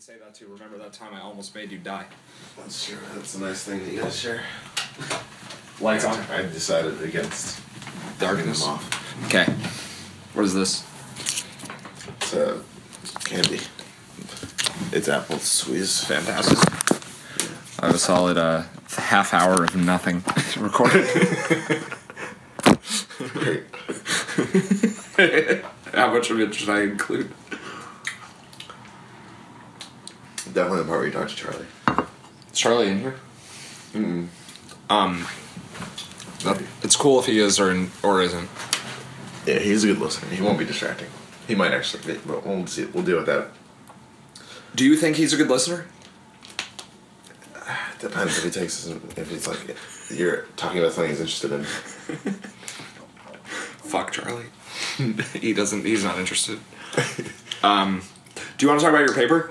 could say that too. Remember that time I almost made you die? That's true. That's a nice thing that you guys share. Lights on. I decided against Darkness. them off. Okay. What is this? It's uh, candy. It's apple squeeze. Fantastic. I have a solid uh, half hour of nothing recorded. Great. How much of it should I include? Definitely the part where you talk to Charlie. Is Charlie in here? Mm. Um, Nothing. it's cool if he is or or isn't. Yeah, he's a good listener. He won't be distracting. He might actually be, but we'll see. We'll deal with that. Do you think he's a good listener? Depends if he takes if he's like you're talking about something he's interested in. Fuck Charlie. he doesn't. He's not interested. Um, do you want to talk about your paper?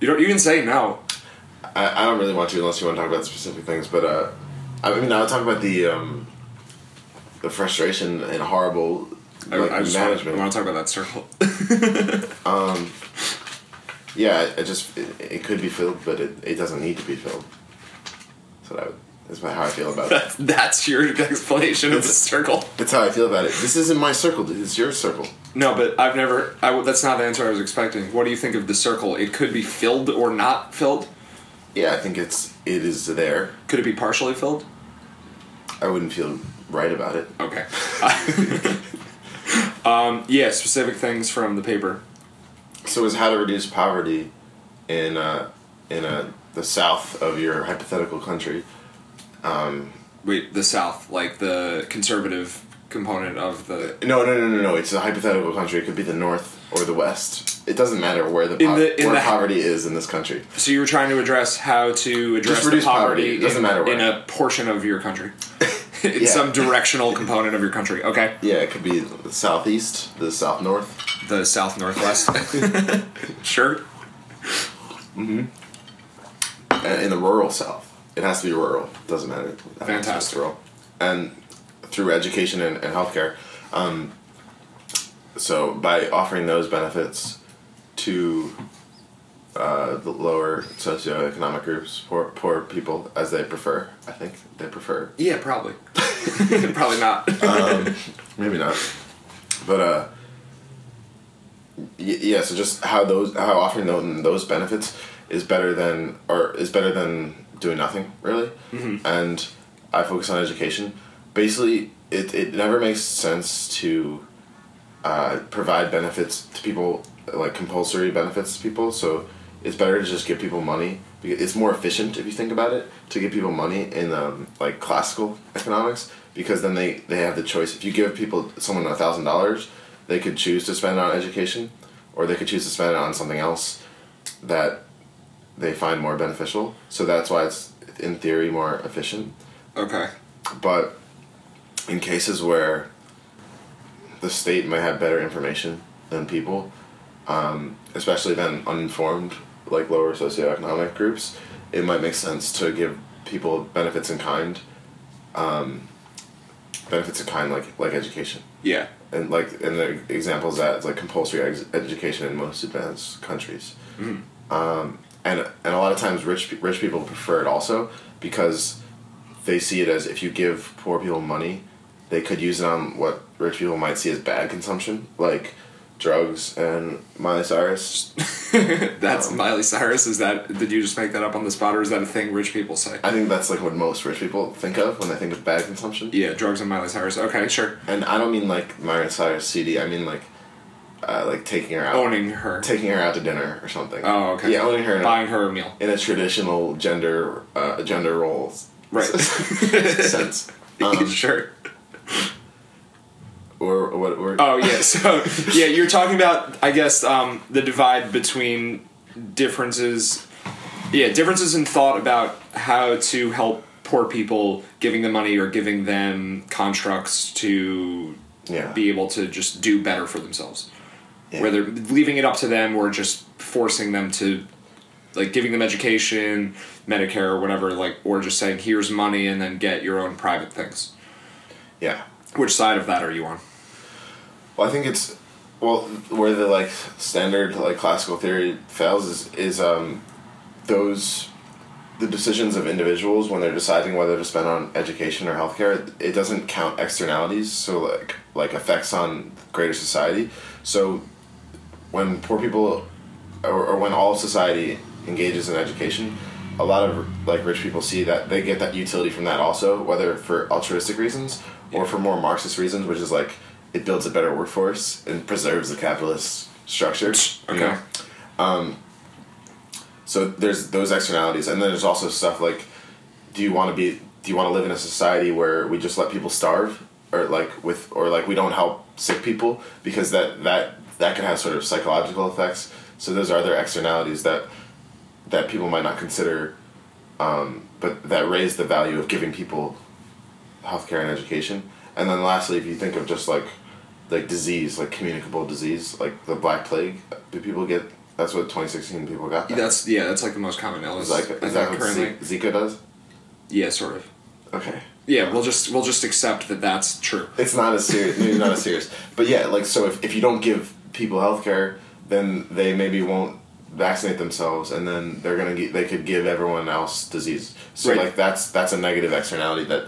You don't. You can say no. I, I don't really want to unless you want to talk about specific things, but uh, I mean, I'll talk about the um, the frustration and horrible I, like, I just want, management. I want to talk about that circle. Yeah, it, it just it, it could be filled, but it, it doesn't need to be filled. So that that's how I feel about it. That's, your explanation of the circle. That's how I feel about it. This isn't my circle. dude. It's your circle. No, but I've never. I, w- that's not the answer I was expecting. What do you think of the circle? It could be filled or not filled. Yeah, I think it's it is there. Could it be partially filled? I wouldn't feel right about it. Okay. um, yeah, specific things from the paper. So, is how to reduce poverty in uh, in uh, the south of your hypothetical country? Um, Wait, the South, like the conservative component of the. No, no, no, no, no. It's a hypothetical country. It could be the north or the west. It doesn't matter where the, In the- in where the- poverty is in this country. So you were trying to address how to address poverty, poverty. Doesn't in, matter where. in a portion of your country. in Yeah. some directional component of your country. Okay. Yeah, it could be the southeast, the south north. The South Northwest. sure. and in the rural South. It has to be rural. Doesn't matter. It has to be Fantastic. rural. And through education and, and healthcare. Um, so by offering those benefits to uh, the lower socioeconomic groups, poor poor people, as they prefer, I think they prefer. Yeah, probably. probably not. Maybe not, but uh, y- yeah. So just how those how offering those, those benefits is better than or is better than doing nothing really. And I focus on education. Basically, it it never makes sense to uh, provide benefits to people like compulsory benefits to people. So it's better to just give people money because it's more efficient if you think about it to give people money in um, like classical economics because then they, they have the choice. If you give people someone a thousand dollars, they could choose to spend it on education, or they could choose to spend it on something else that they find more beneficial. So that's why it's in theory more efficient. okay. But in cases where the state might have better information than people, um, especially than uninformed, like lower socioeconomic groups, it might make sense to give people benefits in kind. Um, benefits in kind, like like education, Yeah. and like and the examples that it's like compulsory ex- education in most advanced countries. Um, and and a lot of times rich rich people prefer it also because they see it as if you give poor people money, they could use it on what rich people might see as bad consumption, like drugs and Miley Cyrus. That's Um, Miley Cyrus. Is that? Did you just make that up on the spot, or is that a thing rich people say? I think that's like what most rich people think of when they think of bad consumption. Yeah, drugs and Miley Cyrus. Okay, sure. And I don't mean like Miley Cyrus CD. I mean like, uh, like taking her out, Owning her. taking her out to dinner or something. Oh, okay. Yeah, owning her in a, Buying her a meal. in a traditional gender uh, gender roles Right. sense. Um, sure. or what? Or, Oh yeah. So yeah, you're talking about I guess um, the divide between differences. Yeah, differences in thought about how to help poor people, giving them money or giving them constructs to yeah. be able to just do better for themselves. Yeah. Whether leaving it up to them or just forcing them to, like giving them education, Medicare or whatever, like or just saying here's money and then get your own private things. yeah. Which side of that are you on? Well, I think it's well, where the like standard like classical theory fails is is um, those the decisions of individuals when they're deciding whether to spend on education or healthcare. It doesn't count externalities, so like like effects on greater society. So when poor people or, or when all society engages in education, a lot of like rich people see that they get that utility from that also, whether for altruistic reasons or for more Marxist reasons, which is like it builds a better workforce and preserves the capitalist structure. you Okay. know? Um, so there's those externalities, and then there's also stuff like, do you want to be? Do you want to live in a society where we just let people starve, or like with, or like we don't help sick people because that that that can have sort of psychological effects. So those are other externalities that that people might not consider, um, but that raise the value of giving people healthcare and education. And then lastly, if you think of just like like disease, like communicable disease, like the Black Plague, do people get? That's what 2016 people got. that. That's yeah, that's like the most common illness. Is that, is that what currently. Zika does? Yeah, sort of. Okay. Yeah, we'll just we'll just accept that that's true. It's not as serious, not as serious. But yeah, like, so if, if you don't give people health care, then they maybe won't vaccinate themselves and then they're gonna get, they could give everyone else disease. So Right. like that's that's a negative externality that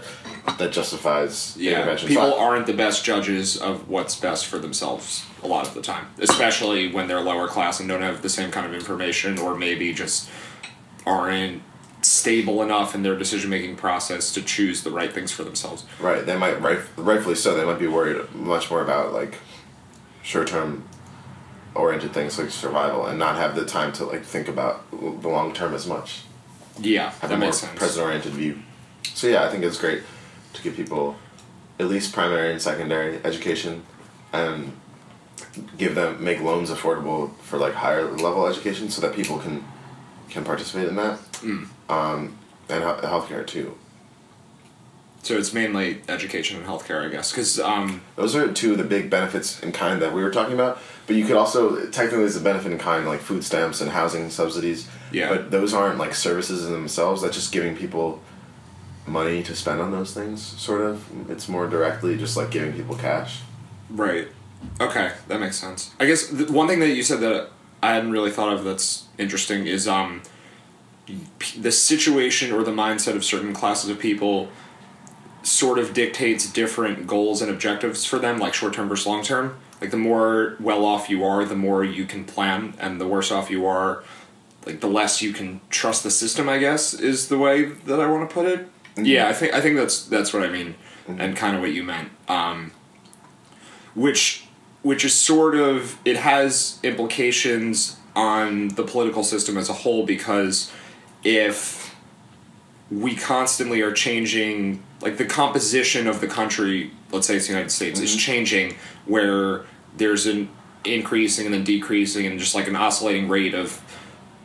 that justifies Yeah, intervention. people So I- aren't the best judges of what's best for themselves a lot of the time, especially when they're lower class and don't have the same kind of information, or maybe just aren't stable enough in their decision making process to choose the right things for themselves. Right, they might right, rightfully so. They might be worried much more about like short term oriented things like survival, and not have the time to like think about the long term as much. Yeah, Have that a more makes sense. present oriented view. So yeah, I think it's great to give people at least primary and secondary education, and give them make loans affordable for like higher level education, so that people can can participate in that. Mm. Um, and he- healthcare too. So it's mainly education and healthcare, I guess, because um, Those are two of the big benefits in kind that we were talking about. But you could also technically there's a benefit in kind like food stamps and housing subsidies. Yeah. But those aren't like services in themselves. That's just giving people money to spend on those things. Sort of. It's more directly just like giving people cash. Right. Okay, that makes sense. I guess the one thing that you said that I hadn't really thought of that's interesting is um, the situation or the mindset of certain classes of people sort of dictates different goals and objectives for them, like short term versus long term. Like the more well off you are, the more you can plan, and the worse off you are, like the less you can trust the system. I guess is the way that I want to put it. Mm-hmm. Yeah, I think I think that's that's what I mean, mm-hmm. and kind of what you meant. Um, which which is sort of it has implications on the political system as a whole because if we constantly are changing like the composition of the country let's say it's the united states is mm-hmm. changing where there's an increasing and then decreasing and just like an oscillating rate of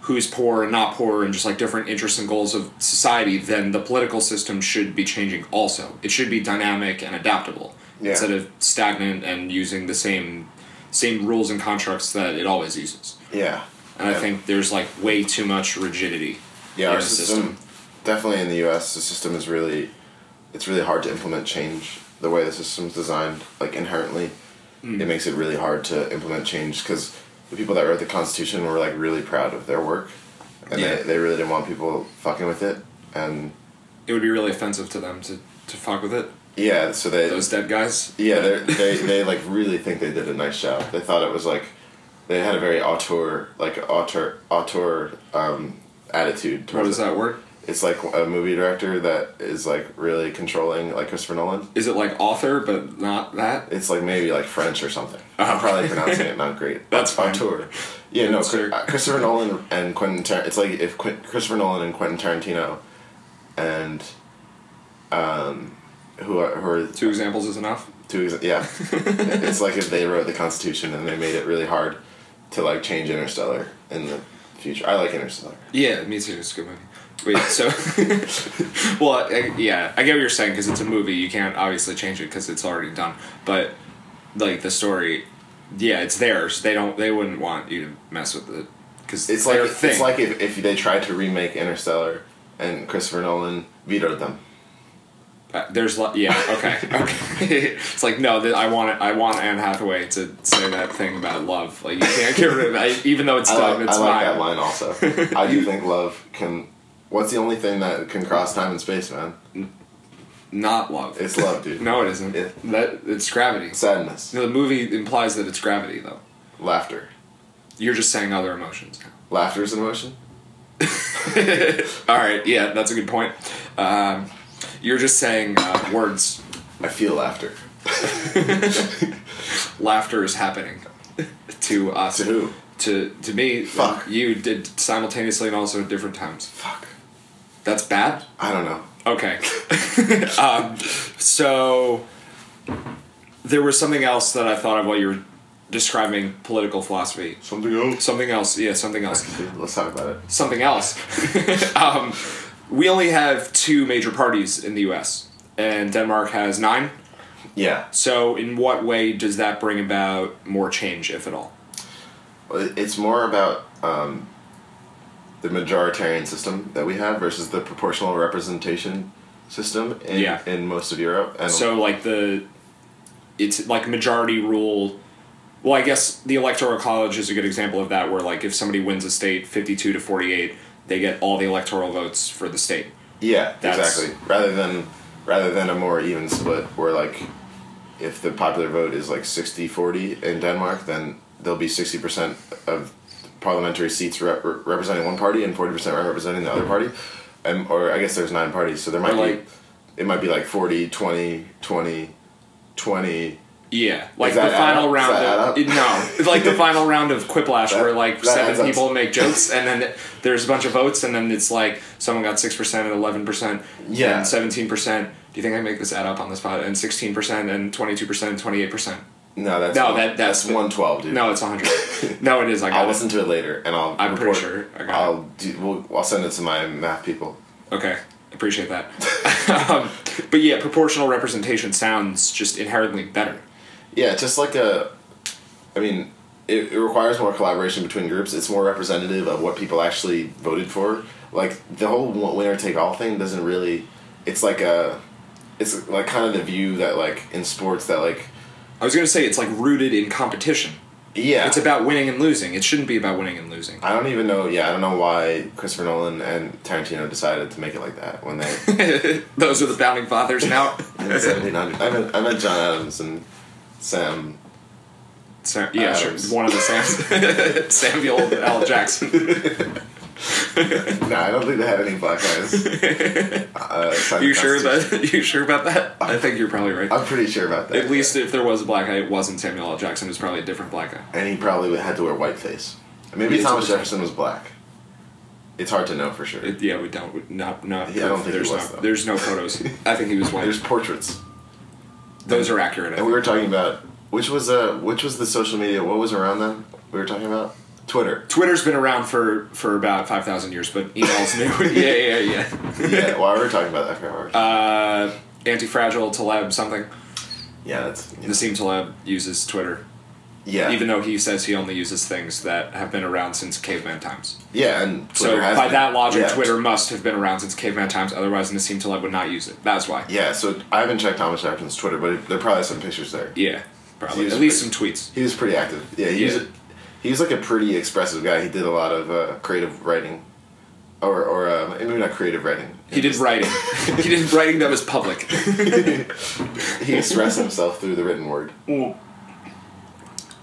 who's poor and not poor and just like different interests and goals of society then the political system should be changing also it should be dynamic and adaptable Yeah. instead of stagnant and using the same same rules and constructs that it always uses Yeah. and i think there's like way too much rigidity Yeah, in our the system, definitely in the U.S. The system is really, it's really hard to implement change. The way the system's designed, like inherently, Mm. it makes it really hard to implement change because the people that wrote the Constitution were like really proud of their work, and Yeah. they, they really didn't want people fucking with it. And it would be really offensive to them to, to fuck with it yeah, so they those dead guys yeah they they they like really think they did a nice job. They thought it was like they had a very auteur like auteur auteur um, attitude. what does it. that word It's like a movie director that is like really controlling, like Christopher Nolan. is it like author but not that It's like maybe like French or something. Oh. I'm probably pronouncing it not great. That's fine. Auteur. Yeah, no, uh, Christopher Nolan and Quentin. Tar- it's like if Qu- Christopher Nolan and Quentin Tarantino, and um, who are who are two examples is enough two? exa- Yeah, it's like if they wrote the Constitution and they made it really hard to like change Interstellar in the future. I like Interstellar. Yeah, me too. It's a good movie. Wait, so, well, I, yeah, I get what you're saying because it's a movie. You can't obviously change it because it's already done. But like the story, yeah, it's theirs. They don't. They wouldn't want you to mess with it because It's like it's like if, if they tried to remake Interstellar and Christopher Nolan vetoed them. Uh, there's lo- yeah okay okay it's like no th- I want it, I want Anne Hathaway to say that thing about love like you can't get rid of it even though it's I dumb like, it's I like mine that line also. I do think love can. What's the only thing that can cross time and space, man? not love It's love, dude. no it isn't Yeah. that it's gravity Sadness, the movie implies that it's gravity though laughter. you're just saying other emotions Laughter is an emotion. all right yeah that's a good point um, you're just saying uh, words I feel laughter. laughter is happening to us To who? to to me Fuck. you did simultaneously and also at different times Fuck. That's bad I don't know. okay um, so there was something else that i thought of while you were describing political philosophy Something else. something else yeah something else Let's talk about it. something else um, we only have two major parties in the us and denmark has nine Yeah. so in what way does that bring about more change if at all Well, It's more about um, the majoritarian system that we have versus the proportional representation system in, Yeah. in most of Europe. And So like the, it's like majority rule. Well, I guess the electoral college is a good example of that, where like if somebody wins a state fifty-two to forty-eight, they get all the electoral votes for the state. yeah, That's- exactly. Rather than rather than a more even split, where like if the popular vote is like 60-40 in Denmark, then there'll be sixty percent of parliamentary seats rep- representing one party and forty percent representing the other mm-hmm. party. And, or I guess there's nine parties, so there might Or, be like- it might be like 40, 20, 20, 20, Yeah, like the final? Round. Of, no, it's like the final round of Quiplash, That- where like seven people make jokes, and then there's a bunch of votes, and then it's like someone got six percent and eleven percent, Yeah. seventeen percent. Do you think I make this add up on the spot? And sixteen percent, and twenty-two percent, and twenty-eight percent. No, that's No, that- that's- one twelve, dude. No, it's hundred. no, it is. I got I'll it. listen to it later, and I'll. I'm pretty report- sure I got I'll do. We'll, I'll send it to my math people. Okay, appreciate that. um, but yeah, proportional representation sounds just inherently better. Yeah, just like a. I mean, it, it requires more collaboration between groups. It's more representative of what people actually voted for. Like the whole winner take all thing doesn't really. It's like a. It's like kind of the view that like in sports that like I was gonna say it's like rooted in competition. yeah It's about winning and losing. It shouldn't be about winning and losing. I don't even know. Yeah, I don't know why Christopher Nolan and Tarantino decided to make it like that when they Those are the founding fathers now. seventeen hundred. I met I met John Adams and Sam. Sam, yeah, Adams. sure. One of the Sams. Samuel L. Jackson. No, I don't think they had any black guys. Uh, you sure that? You sure about that? I think you're probably right. I'm pretty sure about that. At least if there was a black guy, it wasn't Samuel L. Jackson. It was probably a different black guy. and he probably had to wear whiteface. Maybe Yeah, Thomas Jefferson was black. It's hard to know for sure. It, yeah, we don't. we- Not not. Yeah, I don't think he there's was, no. There's no photos. I think he was white. There's portraits, Those are accurate. I and we were talking about which was uh which was the social media. What was around then? We were talking about Twitter. Twitter's been around for for about five thousand years, but email's new. yeah, yeah, yeah. yeah, why were we talking about that for hours? Uh, Anti-fragile Taleb something. yeah, that's Nassim Taleb uses Twitter, yeah, even though he says he only uses things that have been around since caveman times. yeah, and So Twitter has by been- that logic, yeah. Twitter must have been around since caveman times. Otherwise, Nassim Taleb would not use it. That's why. Yeah, so I haven't checked Thomas Jefferson's Twitter, but there are probably some pictures there. Yeah, probably at least some tweets. He was pretty active. Yeah, he Yeah. Was. He was like a pretty expressive guy. He did a lot of uh, creative writing, or or uh, maybe not creative writing. He did writing. he did writing that was public. He expressed himself through the written word.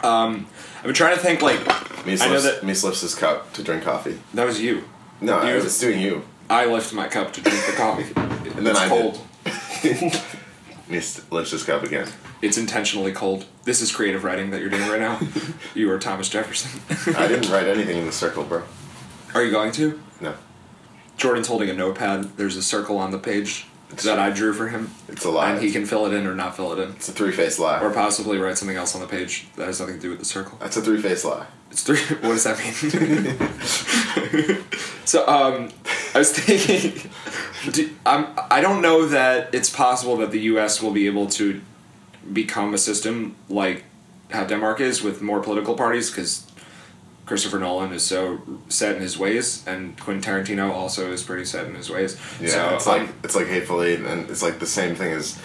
Um, I've been trying to think like Me I know that- me slips his cup to drink coffee. that was you. No, I was doing you. I lift my cup to drink the coffee. And then it's I cold. Me lifts his cup again. It's intentionally cold. This is creative writing that you're doing right now. you are Thomas Jefferson. I didn't write anything in the circle, bro. Are you going to? No, Jordan's holding a notepad. There's a circle on the page that I drew for him, it's a lie. and he can fill it in or not fill it in, It's a three-faced lie. or possibly write something else on the page that has nothing to do with the circle. That's a three-faced lie. It's three. What does that mean? so, um, I was thinking. Do, I'm, I don't know that it's possible that the U.S. will be able to become a system like how Denmark is with more political parties because Christopher Nolan is so set in his ways, and Quentin Tarantino also is pretty set in his ways. Yeah, so, it's like um, it's like Hateful Eight, and it's like the same thing as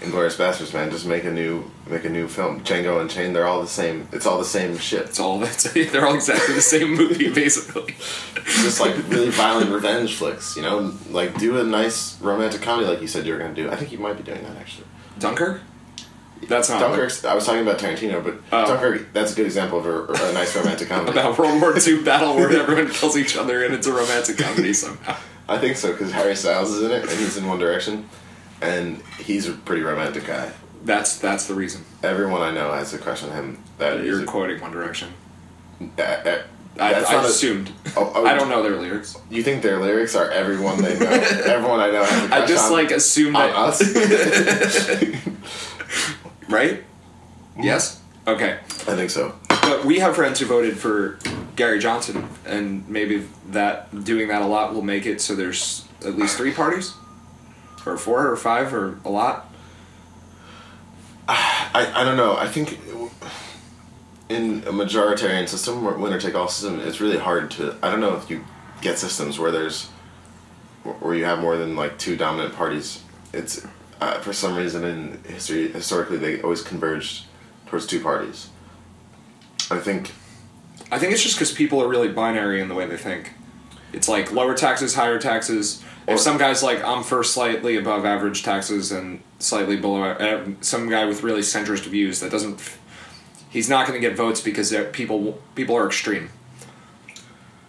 Inglourious Basterds. Man, just make a new make a new film. Django Unchained, they're all the same. It's all the same shit. it's all that's they're all exactly the same movie basically. just like really violent revenge flicks. You know, like do a nice romantic comedy like you said you were gonna do. I think you might be doing that actually. Dunkirk. That's not Dunkirk. I was talking about Tarantino, but Oh. Dunkirk. That's a good example of a, a nice romantic comedy. about World War II battle where everyone kills each other and it's a romantic comedy somehow. I think so because Harry Styles is in it and he's in One Direction, and he's a pretty romantic guy. That's that's the reason. Everyone I know has a crush on him. That You're a, quoting One Direction. I, that's I not assumed. Oh, oh, I don't know their lyrics. You think their lyrics are everyone they know? everyone I know has a crush I just on, like assume on that us. right. Mm-hmm. Yes. Okay. I think so. But we have friends who voted for Gary Johnson, and maybe that doing that a lot will make it so there's at least three parties, or four, or five, or a lot. I, I don't know. I think in a majoritarian system, or winner take all system, it's really hard to. I don't know if you get systems where there's where you have more than like two dominant parties. It's uh, for some reason in history historically they always converged towards two parties. I think I think it's just because people are really binary in the way they think. It's like lower taxes, higher taxes. Or- If some guy's like, I'm for slightly above average taxes and slightly below, uh, some guy with really centrist views that doesn't, he's not going to get votes because people people are extreme.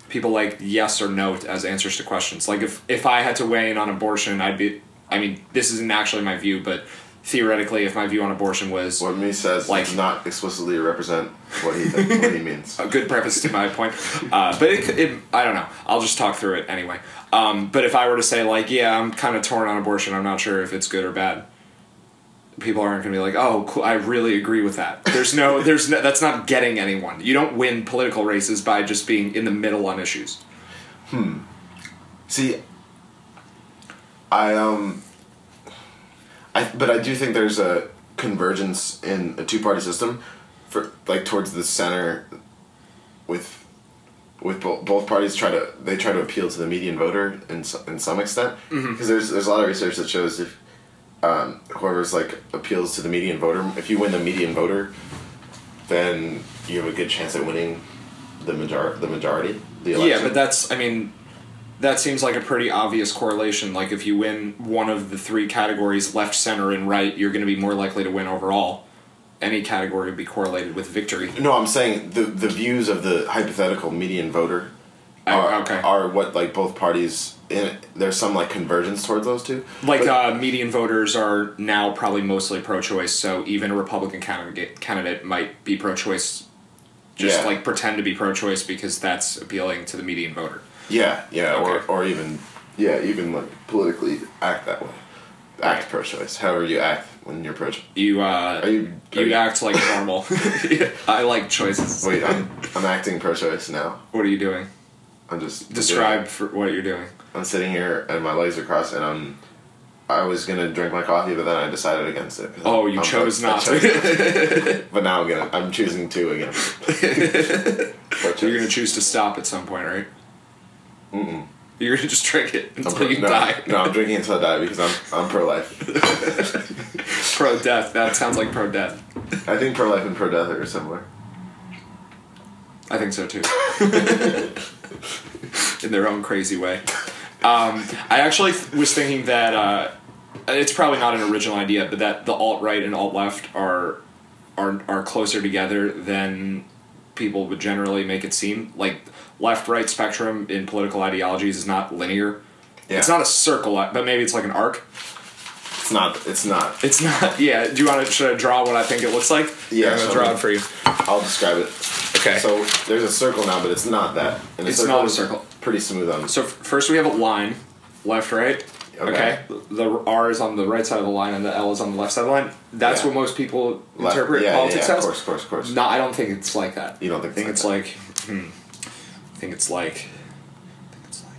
People like yes or no as answers to questions. Like if if I had to weigh in on abortion, I'd be. I mean, this isn't actually my view, but theoretically, if my view on abortion was what me says Like- does not explicitly represent what he what he means. a good preface to my point. Uh, but it, it, I don't know. I'll just talk through it anyway. Um, but if I were to say like, yeah, I'm kind of torn on abortion. I'm not sure if it's good or bad. People aren't going to be like, oh, cool. I really agree with that. There's no, there's no, that's not getting anyone. You don't win political races by just being in the middle on issues. Hmm. See, I um, I but I do think there's a convergence in a two party system, for like towards the center, with with both both parties try to they try to appeal to the median voter in in some extent because there's there's a lot of research that shows if um, whoever's like appeals to the median voter if you win the median voter, then you have a good chance at winning the major the majority the election. Yeah, but that's, I mean, that seems like a pretty obvious correlation. Like if you win one of the three categories, left, center, and right, you're going to be more likely to win overall. Any category would be correlated with victory. No, I'm saying the the views of the hypothetical median voter Oh, are, okay. are what like both parties in there's some like convergence towards those two. Like But- uh, median voters are now probably mostly pro-choice, so even a Republican candidate candidate might be pro-choice. Just Yeah. like pretend to be pro-choice because that's appealing to the median voter. Yeah, yeah, Okay. or or even yeah, even like politically act that way. Act Right. pro-choice. However you act when you're pro. You uh, Are you? Are you act like normal. I like choices. wait, I'm I'm acting pro-choice now. What are you doing? I'm just Describe for what you're doing. I'm sitting here and my legs are crossed and I'm. I was gonna drink my coffee, but then I decided against it. Oh, you I'm chose I not chose to. But now I'm gonna. I'm choosing to again. You're gonna choose to stop at some point, right? Mm-mm. You're gonna just drink it until pro- you no, die. No, I'm drinking until I die because I'm I'm pro life. Pro death. That sounds like pro death. I think pro life and pro death are similar. I think so too. In their own crazy way. Um, I actually th- was thinking that uh, it's probably not an original idea, but that the alt right and alt left are are are closer together than people would generally make it seem. Like left right spectrum in political ideologies is not linear. Yeah. It's not a circle, but maybe it's like an arc. It's not. It's not. It's not. Yeah. Do you want to? Should I draw what I think it looks like? Yeah, I'm gonna draw it for you. I'll describe it. Okay. So there's a circle now, but it's not that. And It's not a circle. Pretty smooth on. So f- first we have a line, left, right. Okay. Okay. The R is on the right side of the line, and the L is on the left side of the line. That's Yeah. what most people Left- interpret yeah, politics yeah, as. Of course, of course, of course. No, I don't think it's like that. You don't think I think it's it's like like. Hmm, think it's like. I think it's like.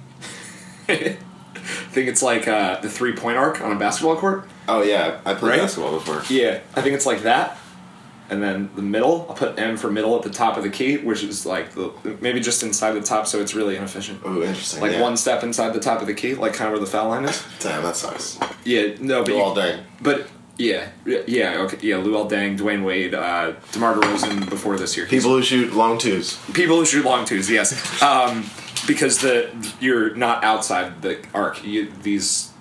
I think it's like uh, the three point arc on a basketball court. Oh yeah, I played Right? basketball before. Yeah, I think it's like that. and then the middle. I'll put M for middle at the top of the key, which is like the maybe just inside the top, so it's really inefficient. Oh, interesting. Like yeah. one step inside the top of the key, like kind of where the foul line is. Damn, that sucks. Yeah, no, but you- All day. but yeah, yeah, okay, yeah. Luol Deng, Dwyane Wade, uh, Demar Derozan before this year. People who shoot long twos. people who shoot long twos, yes, um, because the you're not outside the arc. You, these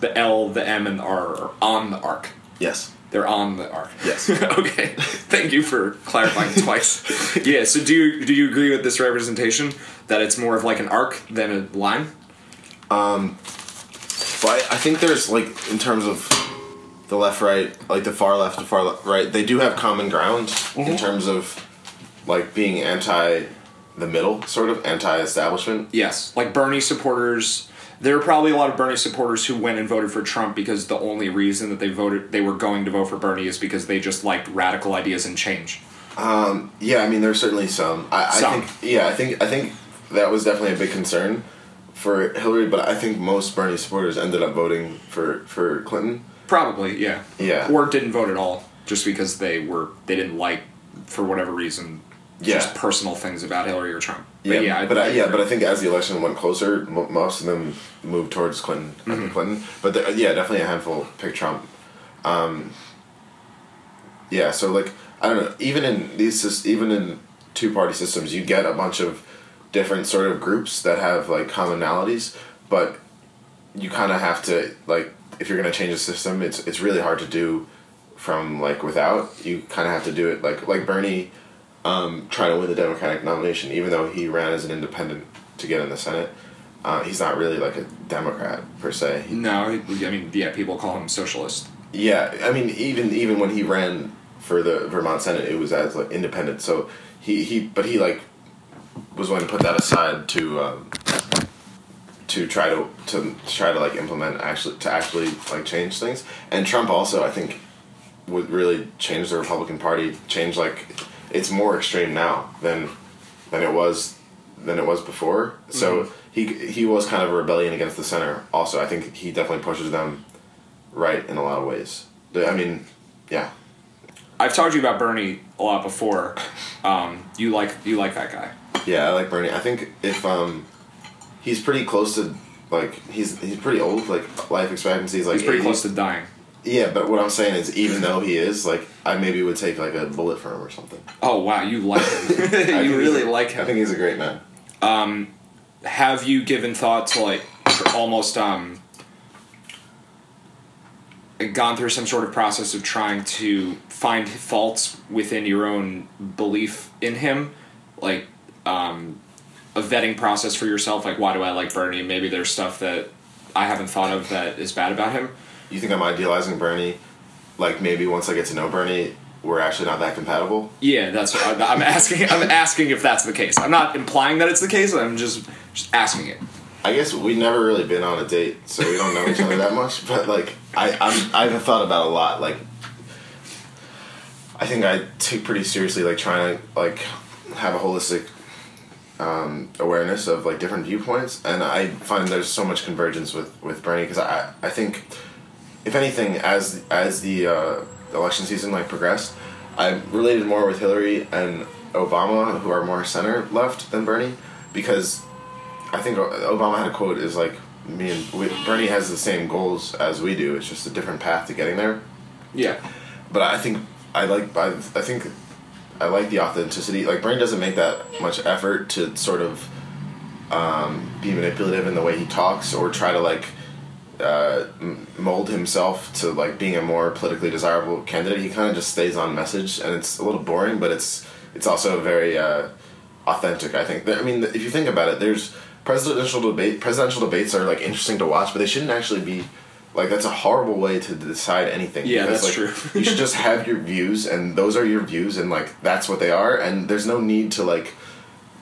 the L, the M, and the R are on the arc. Yes. They're on the arc. Yes. okay. Thank you for clarifying twice. yeah. So do you do you agree with this representation that it's more of like an arc than a line? Um, but I, I think there's like in terms of the left right, like the far left, the far left, right, they do have common ground in mm-hmm. terms of like being anti the middle, sort of anti establishment. Yes. Like Bernie supporters. There are probably a lot of Bernie supporters who went and voted for Trump because the only reason that they voted they were going to vote for Bernie is because they just liked radical ideas and change. Um, yeah, I mean there's certainly some. I, Some. I think yeah, I think I think that was definitely a big concern for Hillary, but I think most Bernie supporters ended up voting for for Clinton. Probably, yeah. Yeah. Or didn't vote at all just because they were they didn't like for whatever reason Yeah. just personal things about Hillary or Trump. Yeah, But yeah, but I, yeah, but I think as the election went closer, mo most of them moved towards Clinton. Mm-hmm. Clinton, but there, yeah, definitely a handful picked Trump. Um, yeah, so like I don't know, even in these, even in two party systems, you get a bunch of different sort of groups that have like commonalities, but you kind of have to like if you're gonna change the system, it's it's really hard to do from like without. You kind of have to do it like like Bernie um, trying to win the Democratic nomination, even though he ran as an independent to get in the Senate. Uh, he's not really like a Democrat per se. No, I mean, yeah, people call him socialist. yeah, I mean, even even when he ran for the Vermont Senate, it was as like independent. So he he, but he like was willing to put that aside to um, to try to to try to like implement actually to actually like change things. And Trump also, I think, would really change the Republican Party. Change like it's more extreme now than than it was than it was before. So he he was kind of a rebellion against the center. Also, I think he definitely pushes them right in a lot of ways. I mean, yeah, I've talked to you about Bernie a lot before. Um, you like you like that guy. yeah, I like Bernie. I think if um, he's pretty close to like he's he's pretty old. Like life expectancy is like He's pretty 80. close to dying. Yeah, but what I'm saying is, even though he is like, I maybe would take like a bullet for him or something. Oh wow, you like him. You really like him. I think he's a great man. Have you given thought to like almost um gone through some sort of process of trying to find faults within your own belief in him, like um, a vetting process for yourself? Like, why do I like Bernie? Maybe there's stuff that I haven't thought of that is bad about him. You think I'm idealizing Bernie? Like maybe once I get to know Bernie, we're actually not that compatible. Yeah, that's what I'm, I'm asking. I'm asking if that's the case. I'm not implying that it's the case. I'm just just asking it. I guess we've never really been on a date, so we don't know each other that much. But like, I I'm, I've thought about a lot. Like, I think I take pretty seriously like trying to like have a holistic um, awareness of like different viewpoints, and I find there's so much convergence with with Bernie because I I think if anything as as the uh, election season like progressed, I related more with Hillary and Obama, who are more center left than Bernie, because I think Obama had a quote is like me and we, Bernie has the same goals as we do. It's just a different path to getting there. Yeah. But I think I like I, I think I like the authenticity. Like Bernie doesn't make that much effort to sort of um, be manipulative in the way he talks or try to like uh, mold himself to like being a more politically desirable candidate. He kind of just stays on message, and it's a little boring, but it's it's also very uh, authentic. I think. I mean, if you think about it, there's presidential debate. Presidential debates are like interesting to watch, but they shouldn't actually be. Like that's a horrible way to decide anything. Yeah, because, that's like, true. you should just have your views, and those are your views, and like that's what they are. And there's no need to like,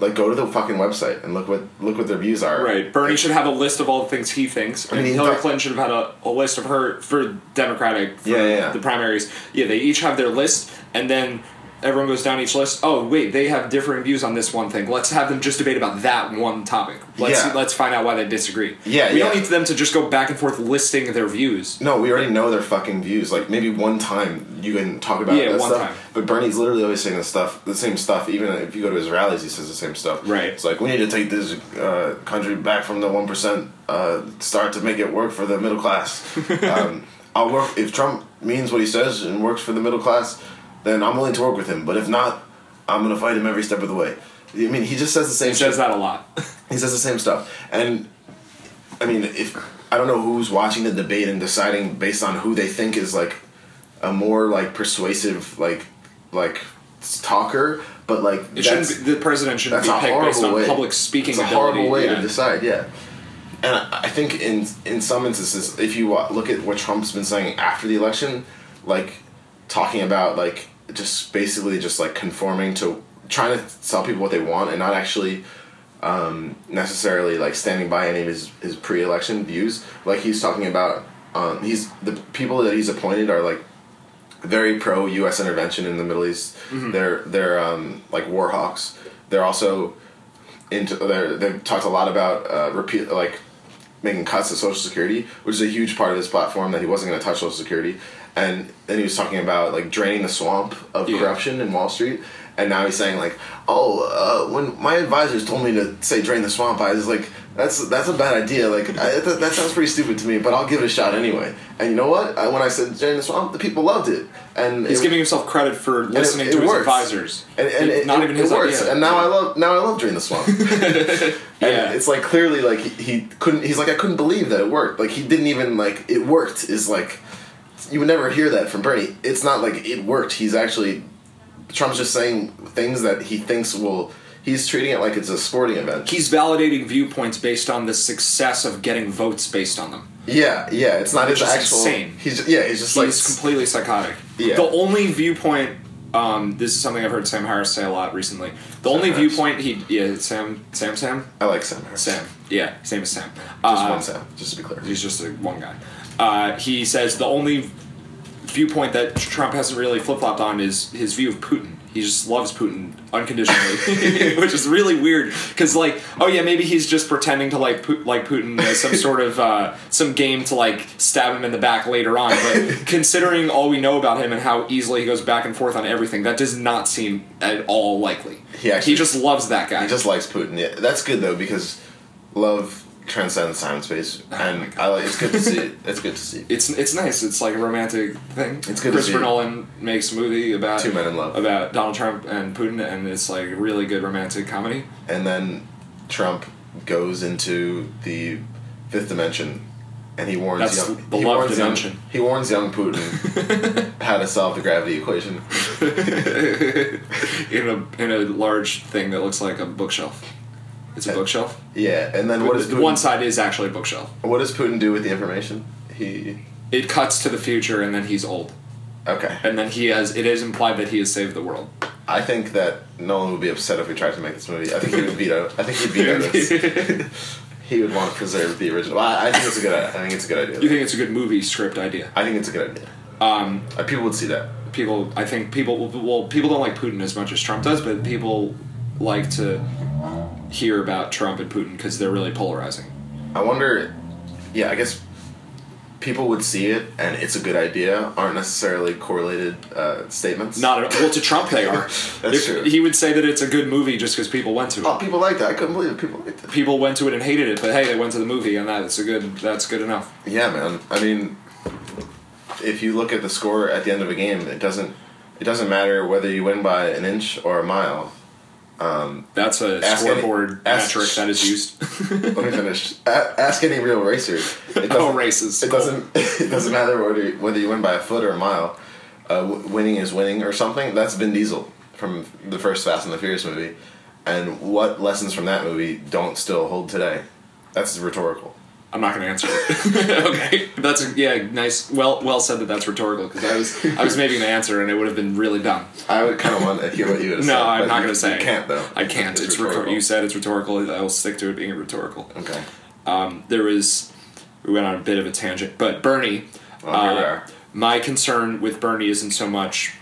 like go to the fucking website and look what look what their views are. Right. Bernie should have a list of all the things he thinks. I mean, Hillary thought- Clinton should have had a, a list of her for Democratic for Yeah, yeah, yeah. the primaries. Yeah, they each have their list, and then everyone goes down each list. Oh wait, they have differing views on this one thing. Let's have them just debate about that one topic. Let's Yeah. let's find out why they disagree. Yeah, we yeah. don't need them to just go back and forth listing their views. No, we already know their fucking views. Like maybe one time you can talk about Yeah, that one stuff. time. But Bernie's literally always saying the stuff, the same stuff. Even if you go to his rallies, he says the same stuff. Right. It's like we need to take this uh, country back from the one percent. Uh, start to make it work for the middle class. um, I'll work if Trump means what he says and works for the middle class. Then I'm willing to work with him. But if not, I'm gonna fight him every step of the way. I mean, he just says the same. He says that a lot. He says the same stuff. And I mean, if I don't know who's watching the debate and deciding based on who they think is like a more like persuasive like like talker, but like It shouldn't be, the president shouldn't be picked based on way. public speaking it's a ability. horrible way yeah. to decide. Yeah. And I I think in in some instances, if you look at what Trump's been saying after the election, like talking about like just basically just like conforming to trying to tell people what they want and not actually um, necessarily like standing by any of his, his pre-election views. Like he's talking about, um, he's the people that he's appointed are like very pro U.S. intervention in the Middle East. They're they're um, like war hawks. They're also into they're they've talked a lot about uh, repeat like making cuts to Social Security, which is a huge part of his platform that he wasn't going to touch Social Security. And then he was talking about like draining the swamp of Yeah. corruption in Wall Street. And now he's saying like, oh, uh, when my advisors told me to say drain the swamp, I was like, that's that's a bad idea. Like I, that, that sounds pretty stupid to me, but I'll give it a shot anyway. And you know what? I, when I said drain the swamp, the people loved it. And He's it, giving himself credit for listening it to his advisors. and, and it, not it, even it his works. idea. And now I love now I love drain the swamp. Yeah. And it's like clearly like he, he couldn't. He's like I couldn't believe that it worked. Like he didn't even like it worked. Is like you would never hear that from Bernie. It's not like it worked. He's actually Trump's just saying things that he thinks will. He's treating it like it's a sporting event. He's validating viewpoints based on the success of getting votes based on them. Yeah, yeah. It's not Which his is actual. insane. He's just, yeah. He's just He's like completely psychotic. Yeah. The only viewpoint, um, this is something I've heard Sam Harris say a lot recently. The only Harris. viewpoint he, yeah, Sam, Sam, Sam, I like Sam Harris. Sam, yeah, same as Sam. Just Uh, one Sam. Just to be clear. He's just a one guy. Uh, he says the only viewpoint that Trump hasn't really flip flopped on is his view of Putin. He just loves Putin unconditionally, which is really weird. Because like, oh yeah, maybe he's just pretending to like Pu- like Putin as some sort of uh, some game to like stab him in the back later on. But considering all we know about him and how easily he goes back and forth on everything, that does not seem at all likely. He actually- he just loves that guy. He just likes Putin. Yeah, that's good though because love transcends time oh and space, Oh and. I like. It's good to see it. It's good to see. it's it's nice. It's like a romantic thing. It's good to Christopher. Nolan makes a movie about Two men in love. about Donald Trump and Putin, and it's like a really good romantic comedy. And then Trump goes into the fifth dimension, and he warns That's young. the he love warns dimension. Young, he warns young Putin how to solve the gravity equation. in a in a large thing that looks like a bookshelf. It's a bookshelf. Yeah, and then what does The Putin, one side is actually a bookshelf. what does Putin do with the information? He It cuts to the future, and then he's old, okay. and then he has. It is implied that he has saved the world. I think that Nolan would be upset if we tried to make this movie. I think he would veto. I think he'd veto this. he would want to preserve the original. I I think it's a good. I think it's a good idea. You think it's a good movie script idea? I think it's a good idea. Um, Uh, people would see that. people i think people well people don't like putin as much as trump does but people like to hear about trump and putin because they're really polarizing I wonder. Yeah, I guess people would see it, and it's a good idea. Aren't necessarily correlated uh, statements. not at all. well to trump they are That's If- true. he would say that it's a good movie just because people went to it Oh, people like that. I couldn't believe it. People like that. people went to it and hated it but hey they went to the movie and that's a good that's good enough Yeah, man. I mean, if you look at the score at the end of a game, it doesn't. It doesn't matter whether you win by an inch or a mile. That's a Ask any- scoreboard ask- metric that is used Let me finish. A- ask any real racer. It oh races It doesn't. It doesn't matter whether whether you win by a foot or a mile. Uh, w- winning is winning or something. That's Vin Diesel from the first Fast and the Furious movie. And what lessons from that movie don't still hold today? That's rhetorical. I'm not going to answer it. okay, that's a, yeah, nice. Well, well said that that's rhetorical because I was I was maybe going to answer and it would have been really dumb. I would kind of want to hear what you would. No, I'm not going to say. You can't though. I can't. It's, rhetorical. You said it's rhetorical. I will stick to it being rhetorical. Okay. Um, there was we went on a bit of a tangent, but Bernie. Well, uh, my concern with Bernie isn't so much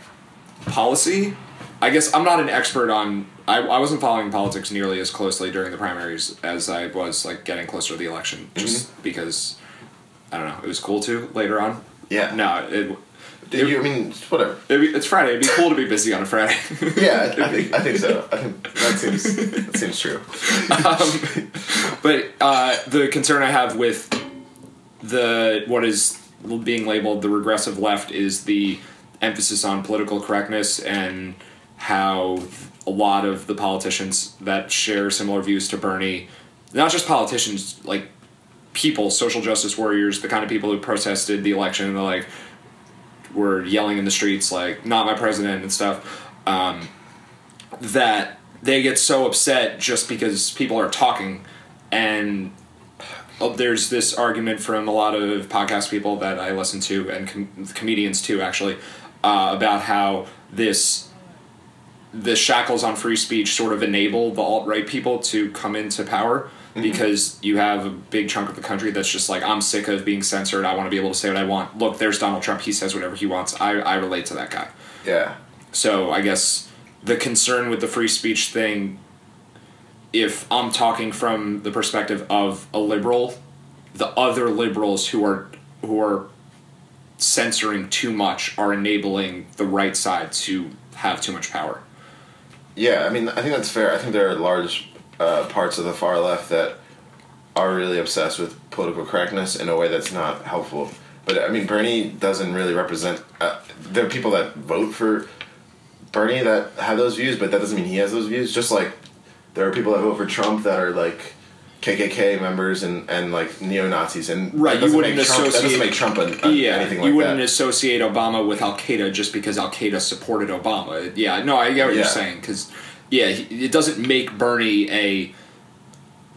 policy. I guess I'm not an expert on. I, I wasn't following politics nearly as closely during the primaries as I was like getting closer to the election, just Mm-hmm. because I don't know. It was cool to later on. Yeah. No, it, Did you? I mean, whatever. be, it's Friday. It'd be cool to be busy on a Friday. Yeah, I, I think I think so. I think that seems that seems true. But uh, the concern I have with the what is being labeled the regressive left is the emphasis on political correctness and how a lot of the politicians that share similar views to Bernie, not just politicians, like people, social justice warriors, the kind of people who protested the election and like were yelling in the streets like "not my president" and stuff. Um, that they get so upset just because people are talking and uh, there's this argument from a lot of podcast people that I listen to and com- comedians too actually uh, about how this the shackles on free speech sort of enable the alt right people to come into power mm-hmm. because you have a big chunk of the country that's just like I'm sick of being censored. I want to be able to say what I want. Look, there's Donald Trump. He says whatever he wants. I, I relate to that guy. Yeah. So I guess the concern with the free speech thing, if I'm talking from the perspective of a liberal, the other liberals who are who are censoring too much are enabling the right side to have too much power. Yeah, I mean, I think that's fair. I think there are large uh, parts of the far left that are really obsessed with political correctness in a way that's not helpful. But I mean, Bernie doesn't really represent. Uh, there are people that vote for Bernie that have those views, but that doesn't mean he has those views. Just like there are people that vote for Trump that are like KKK members and, and like neo Nazis, and Right, you wouldn't Trump, that doesn't associate- make Trump a, a, yeah, anything like you wouldn't that. associate Obama with Al Qaeda just because Al Qaeda supported Obama. Yeah, no, I get what you're saying because yeah, it doesn't make Bernie a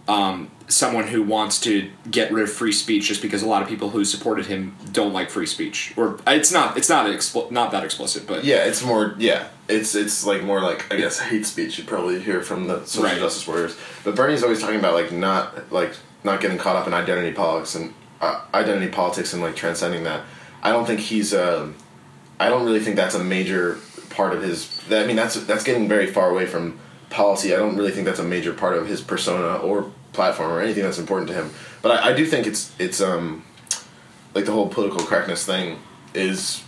um, someone who wants to get rid of free speech just because a lot of people who supported him don't like free speech. Or it's not it's not expl- not that explicit, but Yeah, it's more. Yeah, it's it's like more like I guess hate speech. You'd probably hear from the social Right. justice warriors. But Bernie's always talking about like not like not getting caught up in identity politics and uh, identity politics and like transcending that. I don't think he's. Um, I don't really think that's a major part of his. That, I mean, that's that's getting very far away from policy. I don't really think that's a major part of his persona or platform or anything that's important to him. But I, I do think it's it's um like the whole political correctness thing is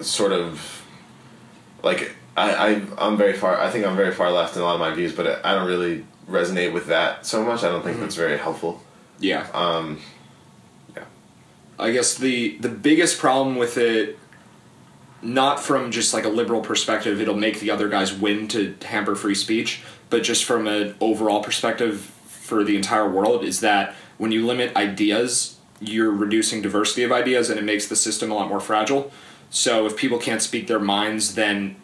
sort of like I, I I'm very far I think I'm very far left in a lot of my views, but I don't really resonate with that so much. I don't think that's very helpful. yeah. Um, yeah. I guess the the biggest problem with it, not from just like a liberal perspective, it'll make the other guys win to hamper free speech, but just from an overall perspective for the entire world, is that when you limit ideas, you're reducing diversity of ideas, and it makes the system a lot more fragile. So if people can't speak their minds, then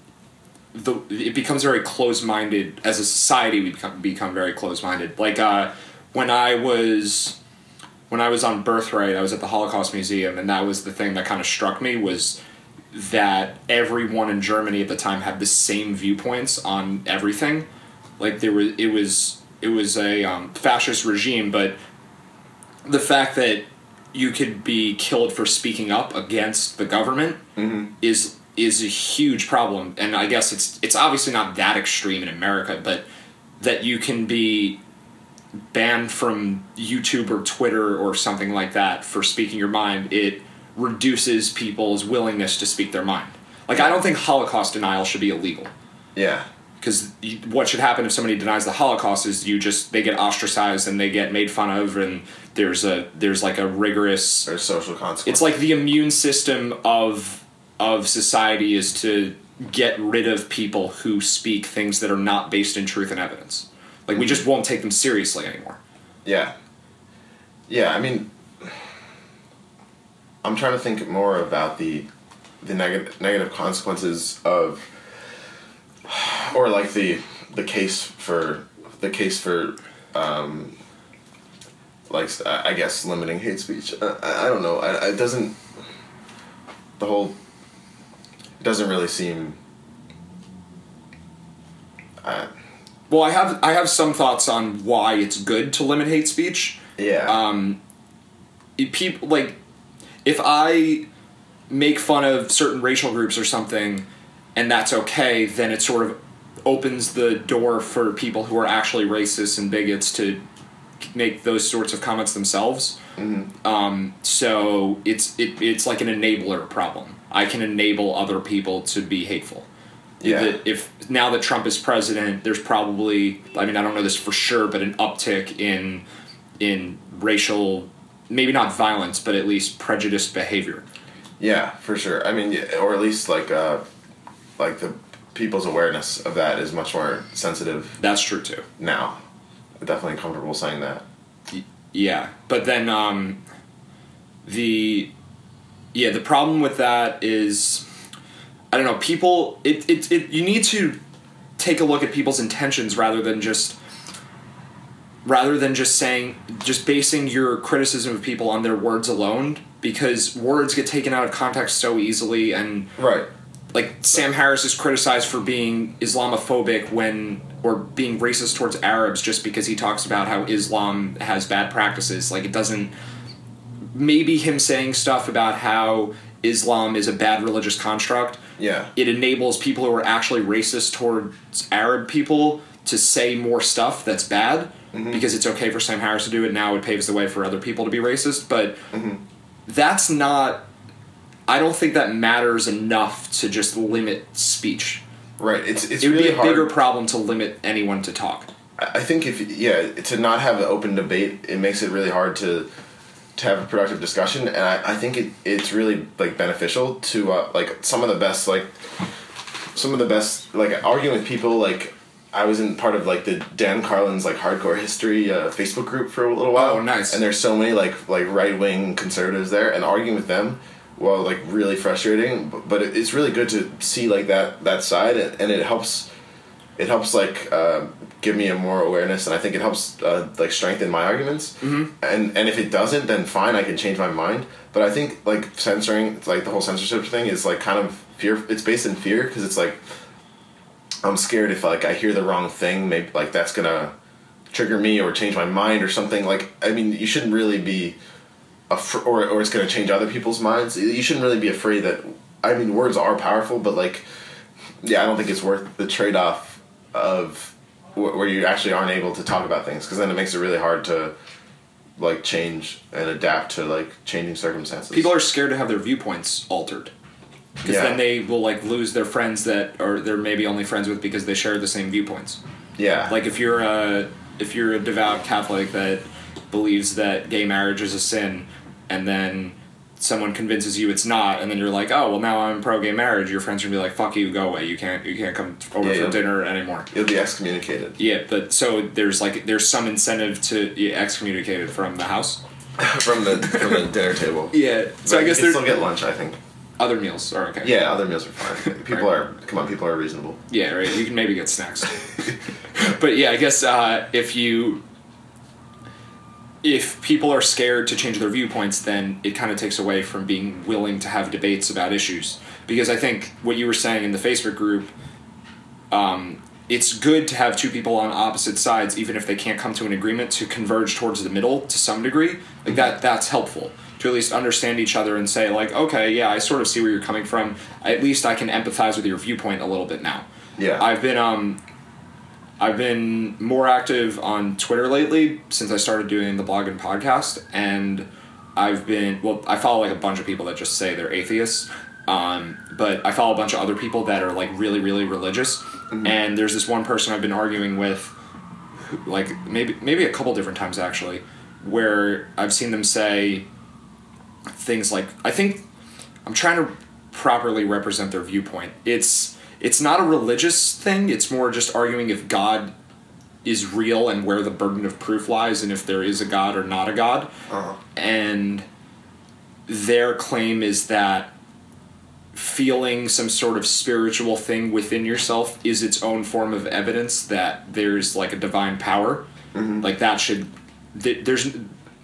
the it becomes very closed minded as a society. We become become very closed minded. Like uh, when I was when I was on Birthright, I was at the Holocaust Museum, and that was the thing that kind of struck me was that everyone in Germany at the time had the same viewpoints on everything. Like there was, it was, it was a um, fascist regime, but the fact that you could be killed for speaking up against the government is is a huge problem, and I guess it's it's obviously not that extreme in America, but that you can be banned from YouTube or Twitter or something like that for speaking your mind, it reduces people's willingness to speak their mind. Like, I don't think Holocaust denial should be illegal. Yeah. Because what should happen if somebody denies the Holocaust is you just they get ostracized and they get made fun of and there's a there's like a rigorous There's social consequences. it's like the immune system of of society is to get rid of people who speak things that are not based in truth and evidence. Like we just won't take them seriously anymore. Yeah. Yeah, I mean I'm trying to think more about the the negative negative consequences of or like the the case for the case for um like I guess limiting hate speech. I, I don't know. I, it doesn't the whole it doesn't really seem uh, Well, I have I have some thoughts on why it's good to limit hate speech. yeah. Um, people like if I make fun of certain racial groups or something, and that's okay, then it sort of opens the door for people who are actually racists and bigots to make those sorts of comments themselves. Um, so it's it, it's like an enabler problem. I can enable other people to be hateful. Yeah. That if now that Trump is president, there's probably I mean I don't know this for sure, but an uptick in in racial maybe not violence, but at least prejudiced behavior. Yeah, for sure. I mean, or at least like uh, like the people's awareness of that is much more sensitive That's true too. now. Definitely comfortable saying that. Yeah, but then um, the yeah the problem with that is I don't know people it, it it you need to take a look at people's intentions rather than just rather than just saying just basing your criticism of people on their words alone because words get taken out of context so easily and Right. Like Sam Harris is criticized for being Islamophobic when or being racist towards Arabs just because he talks about how Islam has bad practices. Like it doesn't maybe him saying stuff about how Islam is a bad religious construct. Yeah. It enables people who are actually racist towards Arab people to say more stuff that's bad mm-hmm. because it's okay for Sam Harris to do it. Now it paves the way for other people to be racist, but mm-hmm. that's not I don't think that matters enough to just limit speech. Right. It's it's It would really be a hard. bigger problem to limit anyone to talk. I think if yeah, to not have an open debate, it makes it really hard to to have a productive discussion, and I, I think it it's really like beneficial to uh, like some of the best like some of the best like arguing with people like. I was in part of like the Dan Carlin's like hardcore history uh, Facebook group for a little while. Oh, nice. And there's so many like like right wing conservatives there, and arguing with them, well, like really frustrating. But, but it, it's really good to see like that that side, and, and it helps it helps like uh, give me a more awareness and i think it helps uh, like strengthen my arguments mm-hmm. and and if it doesn't then fine i can change my mind but i think like censoring like the whole censorship thing is like kind of fear it's based in fear because it's like i'm scared if like i hear the wrong thing maybe like that's gonna trigger me or change my mind or something like i mean you shouldn't really be af- or, or it's gonna change other people's minds you shouldn't really be afraid that i mean words are powerful but like yeah, I don't think it's worth the trade off of wh- where you actually aren't able to talk about things because then it makes it really hard to like change and adapt to like changing circumstances. People are scared to have their viewpoints altered. Because Yeah. then they will like lose their friends that or they're maybe only friends with because they share the same viewpoints. yeah, Like if you're a if you're a devout Catholic that believes that gay marriage is a sin, and then someone convinces you it's not, and then you're like, oh well, now I'm pro gay marriage. Your friends are gonna be like, fuck you, go away. You can't you can't come over Yeah, for yeah. dinner anymore. you'll be excommunicated Yeah, but so there's like there's some incentive to be excommunicated from the house. from the from the dinner table. Yeah, so But I guess can still get lunch. I think. other meals are okay. Yeah, other meals are fine. People Right. are come on. People are reasonable. Yeah, right. You can maybe get snacks. but yeah, I guess uh, if you if people are scared to change their viewpoints, then it kind of takes away from being willing to have debates about issues. Because I think what you were saying in the Facebook group, um, it's good to have two people on opposite sides, even if they can't come to an agreement, to converge towards the middle to some degree. Like that, that's helpful to at least understand each other and say like, okay, yeah, I sort of see where you're coming from. At least I can empathize with your viewpoint a little bit now. Yeah. I've been um I've been more active on Twitter lately since I started doing the blog and podcast and I've been well I follow like a bunch of people that just say they're atheists um, but I follow a bunch of other people that are like really really religious and there's this one person I've been arguing with like maybe maybe a couple different times actually where I've seen them say things like I think I'm trying to properly represent their viewpoint. It's it's not a religious thing. It's more just arguing if God is real and where the burden of proof lies and if there is a God or not a God. Uh-huh. And their claim is that feeling some sort of spiritual thing within yourself is its own form of evidence that there's like a divine power. Like that should th- there's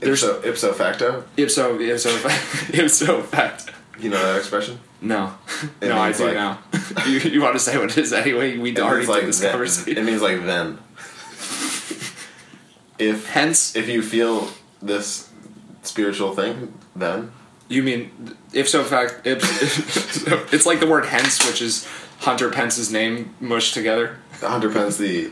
there's ipso, ipso facto. ipso ipso ipso fact. You know that expression. No, It no, I do like- now. you, you want to say what it is anyway? We already like did this then. conversation. It means like then. if Hence, if you feel this spiritual thing, then You mean if so In fact if, it's like the word hence, which is Hunter Pence's name mushed together. Hunter Pence, the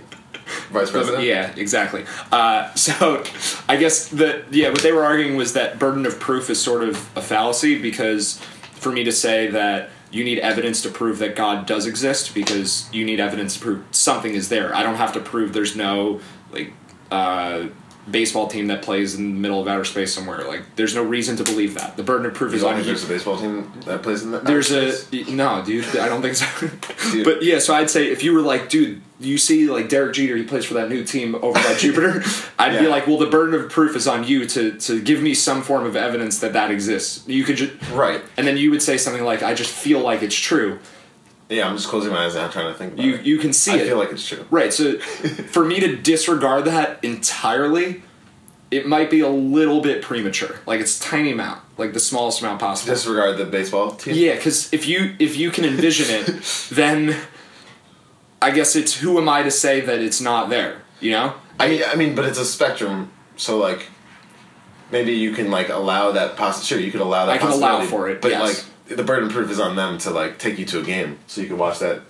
vice president. Yeah, exactly. Uh, so I guess that yeah, what they were arguing was that burden of proof is sort of a fallacy because for me to say that you need evidence to prove that God does exist because you need evidence to prove something is there. I don't have to prove there's no like uh, baseball team that plays in the middle of outer space somewhere. Like there's no reason to believe that. The burden of proof As is on you. there's a baseball team that plays in that. There's outer a space. no, dude. I don't think so. But yeah, so I'd say if you were like, dude, you see like Derek Jeter, he plays for that new team over by Jupiter. I'd be like, well, the burden of proof is on you to to give me some form of evidence that that exists. You could just right. and then you would say something like, I just feel like it's true. Yeah, I'm just closing my eyes and I'm trying to think about You it. you can see I it. feel like it's true. Right. So for me to disregard that entirely, it might be a little bit premature. Like it's tiny amount, like the smallest amount possible. Disregard the baseball team. Yeah, because if you if you can envision it, then I guess it's who am I to say that it's not there? You know? I mean, I mean, but it's a spectrum. So like, maybe you can like allow that poss. Sure, you could allow that. I can allow possibility, for it, but yes. like the burden of proof is on them to like take you to a game, so you can watch that.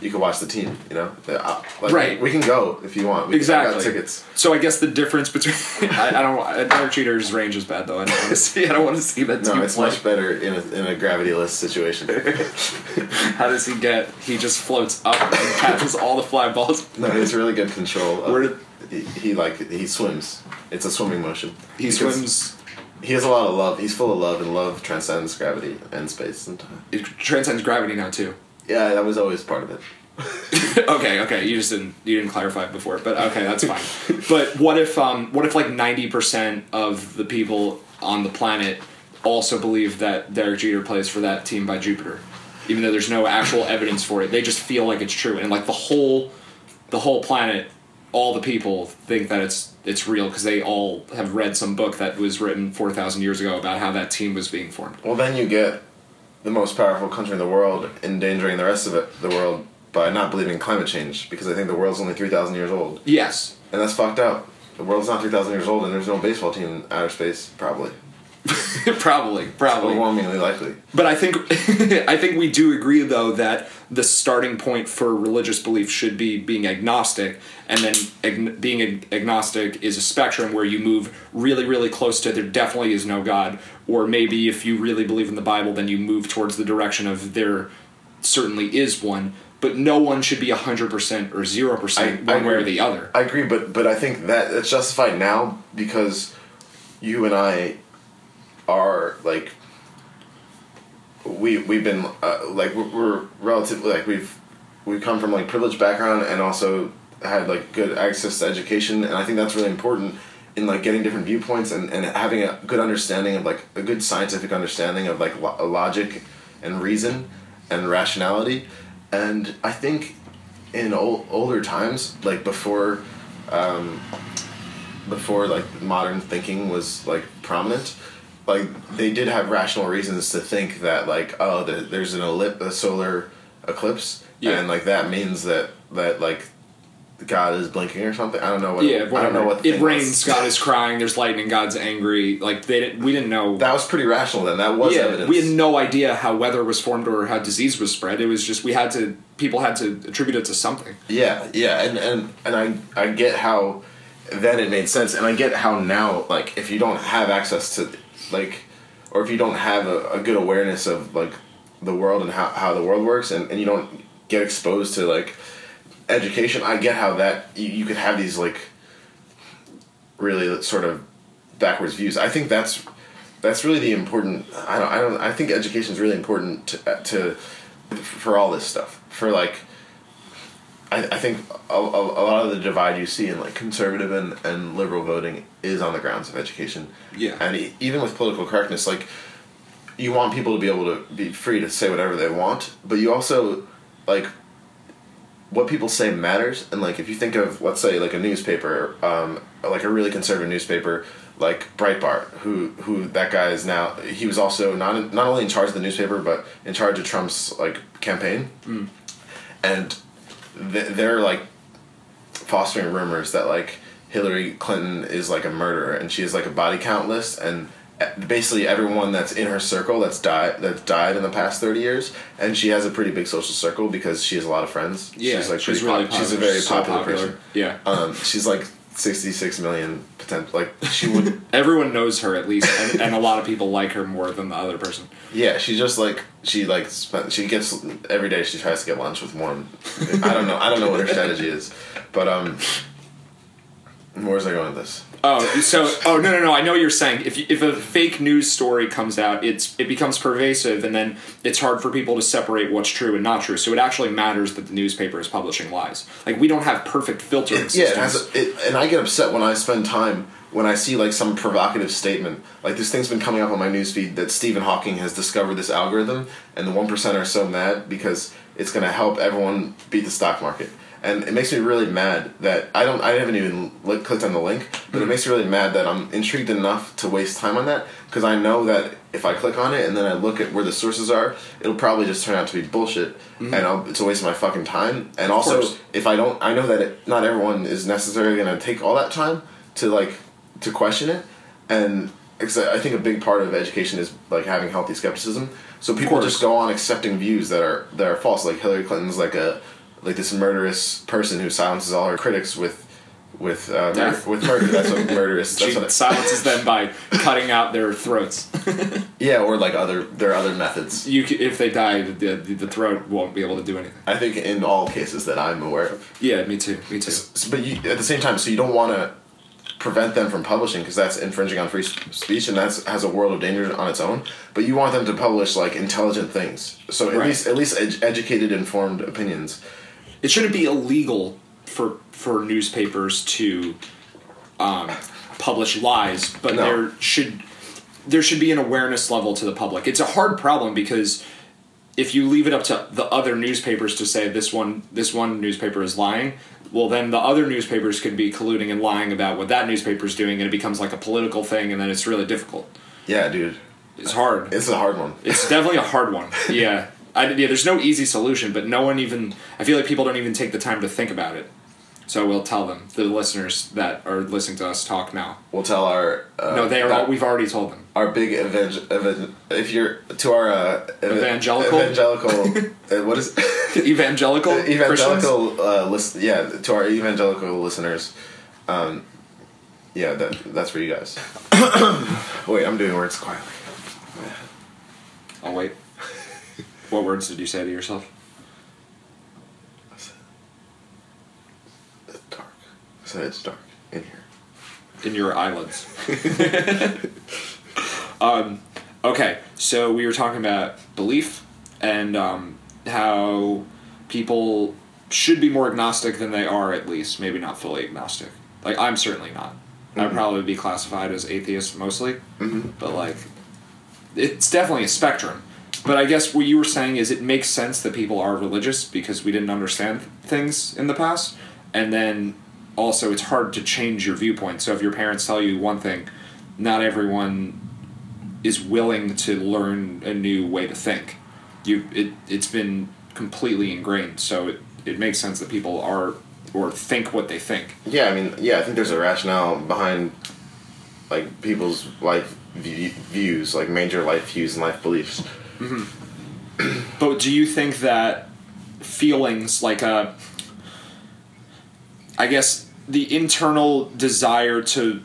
You can watch the team. You know, uh, like, Right. We can go if you want. We can- Exactly. tickets. So I guess the difference between I, I don't uh, Derek Jeter's range is bad though. I don't want to see. I don't want to see that. No, it's play. much better in a, in a gravityless situation. How does he get? He just floats up and catches all the fly balls. no, he has really good control. Of, Where did- he, he like he swims. It's a swimming motion. He swims. He has a lot of love. He's full of love, and love transcends gravity and space and time. It transcends gravity now too. Yeah, that was always part of it. okay, okay. You just didn't you didn't clarify it before, but okay, that's fine. but what if um what if like ninety percent of the people on the planet also believe that Derek Jeter plays for that team by Jupiter, even though there's no actual evidence for it. They just feel like it's true, and like the whole the whole planet, all the people think that it's it's real because they all have read some book that was written four thousand years ago about how that team was being formed. Well, then you get the most powerful country in the world endangering the rest of it, the world by not believing in climate change because I think the world's only three thousand years old, Yes, and that's fucked up. The world's not three thousand years old, and there's no baseball team in outer space, probably. probably, probably. Overwhelmingly likely. But I think I think we do agree though that the starting point for religious belief should be being agnostic, and then ag- being ag- agnostic is a spectrum where you move really really close to there definitely is no God, or maybe if you really believe in the Bible, then you move towards the direction of there certainly is one. But no one should be hundred percent or zero percent one way or the other. I agree, but but I think that it's justified now because you and I are like we we've been uh, like we're, we're relatively like we've we've come from like privileged background and also had like good access to education and I think that's really important in like getting different viewpoints and, and having a good understanding of like a good scientific understanding of like lo- logic and reason and rationality. And I think in ol- older times like before um, before like modern thinking was like prominent like they did have rational reasons to think that like oh there, there's an ellip- a solar eclipse Yeah. and like that means that that like God is blinking or something I don't know what Yeah, I don't know what the it thing was. rains. God is crying. There's lightning. God's angry. Like they didn't. We didn't know. that was pretty rational then that was yeah, evidence we had no idea how weather was formed or how disease was spread. It was just we had to. People had to attribute it to something. Yeah, yeah, and and and I I get how then it made sense, and I get how now like if you don't have access to like, or if you don't have a, a good awareness of like the world and how how the world works, and and you don't get exposed to like education, I get how that you, you could have these like really sort of backwards views. I think that's that's really the important. I don't. I don't. I think education is really important to uh, to for all this stuff. For like, I, I think a, a, a lot of the divide you see in like conservative and, and liberal voting is on the grounds of education. Yeah. And e- even with political correctness, like you want people to be able to be free to say whatever they want, but you also like what people say matters. And like if you think of let's say like a newspaper, um, like a really conservative newspaper like Breitbart, who who that guy is now. He was also not not only in charge of the newspaper, but in charge of Trump's like campaign, and th- they're like fostering rumors that like Hillary Clinton is like a murderer and she has like a body count list and basically everyone that's in her circle that's died that died in the past 30 years and she has a pretty big social circle because she has a lot of friends Yeah, she's like she's really pop- she's a very So popular, popular. person Yeah. um she's like 66 million potential like she would Everyone knows her at least, and, and a lot of people like her more than the other person. yeah she just like she like spent she gets every day she tries to get lunch with one i don't know i don't know what her strategy is but um where's i going with this Oh, so oh no no no! I know what you're saying. If you, if a fake news story comes out, it's it becomes pervasive, and then it's hard for people to separate what's true and not true. So it actually matters that the newspaper is publishing lies. Like we don't have perfect filtering yeah, it systems. has, it, and I get upset when I spend time when I see like some provocative statement. Like this thing's been coming up on my newsfeed that Stephen Hawking has discovered this algorithm, and the one percent are so mad because it's going to help everyone beat the stock market. And it makes me really mad that I don't. I haven't even li- clicked on the link, but it makes me really mad that I'm intrigued enough to waste time on that because I know that if I click on it and then I look at where the sources are, it'll probably just turn out to be bullshit, and I'll, it's a waste of my fucking time. And also, course. if I don't, I know that it, not everyone is necessarily going to take all that time to like to question it, and because I think a big part of education is like having healthy skepticism. So people just go on accepting views that are that are false. Like Hillary Clinton's like a like this murderous person who silences all her critics with with uh, mur- with murder. That's what murderous. She what it, silences them by cutting out their throats. yeah, or like other there are other methods. you c- if they die, the, the the throat won't be able to do anything. I think in all cases that I'm aware of. Yeah, me too. Me too. S- But you, at the same time, so you don't want to prevent them from publishing because that's infringing on free speech and that's has a world of danger on its own. But you want them to publish like intelligent things. So at Right. least at least ed- educated, informed opinions. It shouldn't be illegal for for newspapers to um, publish lies, but No. there should there should be an awareness level to the public. It's a hard problem because if you leave it up to the other newspapers to say this one this one newspaper is lying, well then the other newspapers could be colluding and lying about what that newspaper is doing, and it becomes like a political thing, and then it's really difficult. Yeah, dude, It's hard. it's a hard one. It's definitely a hard one. Yeah. I, yeah, there's no easy solution, but no one even. I feel like people don't even take the time to think about it. So we'll tell them, the listeners that are listening to us talk now. We'll tell our uh, No, they are. All, we've already told them. our big evan- if you're to our uh, ev- Evangelical? evangelical uh, what is Evangelical, evangelical uh, list yeah to our evangelical listeners um, yeah that that's for you guys wait i'm doing words quietly I'll wait. What words did you say to yourself? I said, it's dark I said it's dark in here In your eyelids. um, okay, so we were talking about belief and um, how people should be more agnostic than they are, at least. Maybe not fully agnostic. Like, I'm certainly not. I'd probably be classified as atheist mostly. Mhm. But, like, it's definitely a spectrum. But I guess what you were saying is it makes sense that people are religious because we didn't understand things in the past. And then also it's hard to change your viewpoint. So if your parents tell you one thing, not everyone is willing to learn a new way to think. You it it's been completely ingrained. So it, it makes sense that people are or think what they think. yeah i mean yeah i think there's a rationale behind like people's life views like major life views and life beliefs Mm-hmm. But do you think that feelings like a I guess the internal desire to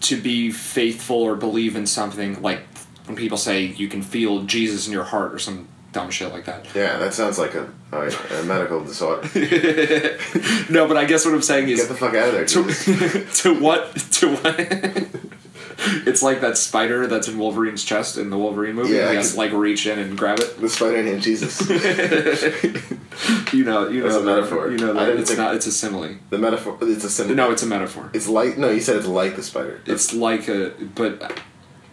to be faithful or believe in something like when people say you can feel Jesus in your heart or some dumb shit like that. yeah that sounds like a, a, a medical disorder. No, but I guess what I'm saying is get the fuck out of there to, to what to what it's like that spider that's in Wolverine's chest in the Wolverine movie. Yeah, he has to like reach in and grab it. the spider named jesus You know, you That's know a metaphor. You know that it's not. It's a simile. the metaphor it's a simile. No, it's a metaphor. It's like no, you said it's like the spider. It's like a, but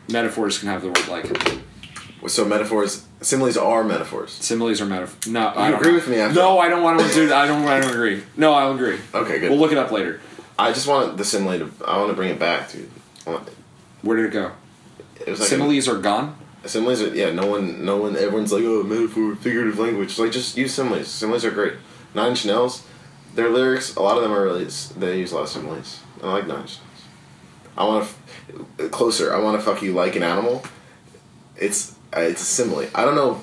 metaphors can have the word like. so metaphors, similes are metaphors. Similes are metaphor. No, I You don't agree with me after- No, I don't want to do that. I don't. I don't agree. No, I'll agree. Okay, good. We'll look it up later. I just want the simile to. I want to bring it back, dude. I want- Where did it go? It was like Similes are gone. similes are yeah. No one, no one. Everyone's like, oh, metaphor, figurative language. It's like just use similes. Similes are great. Nine Inch Nails, their lyrics, a lot of them are really. They use a lot of similes. I like Nine Inch Nails. I want to f- closer. I want to fuck you like an animal. It's uh, it's a simile. I don't know.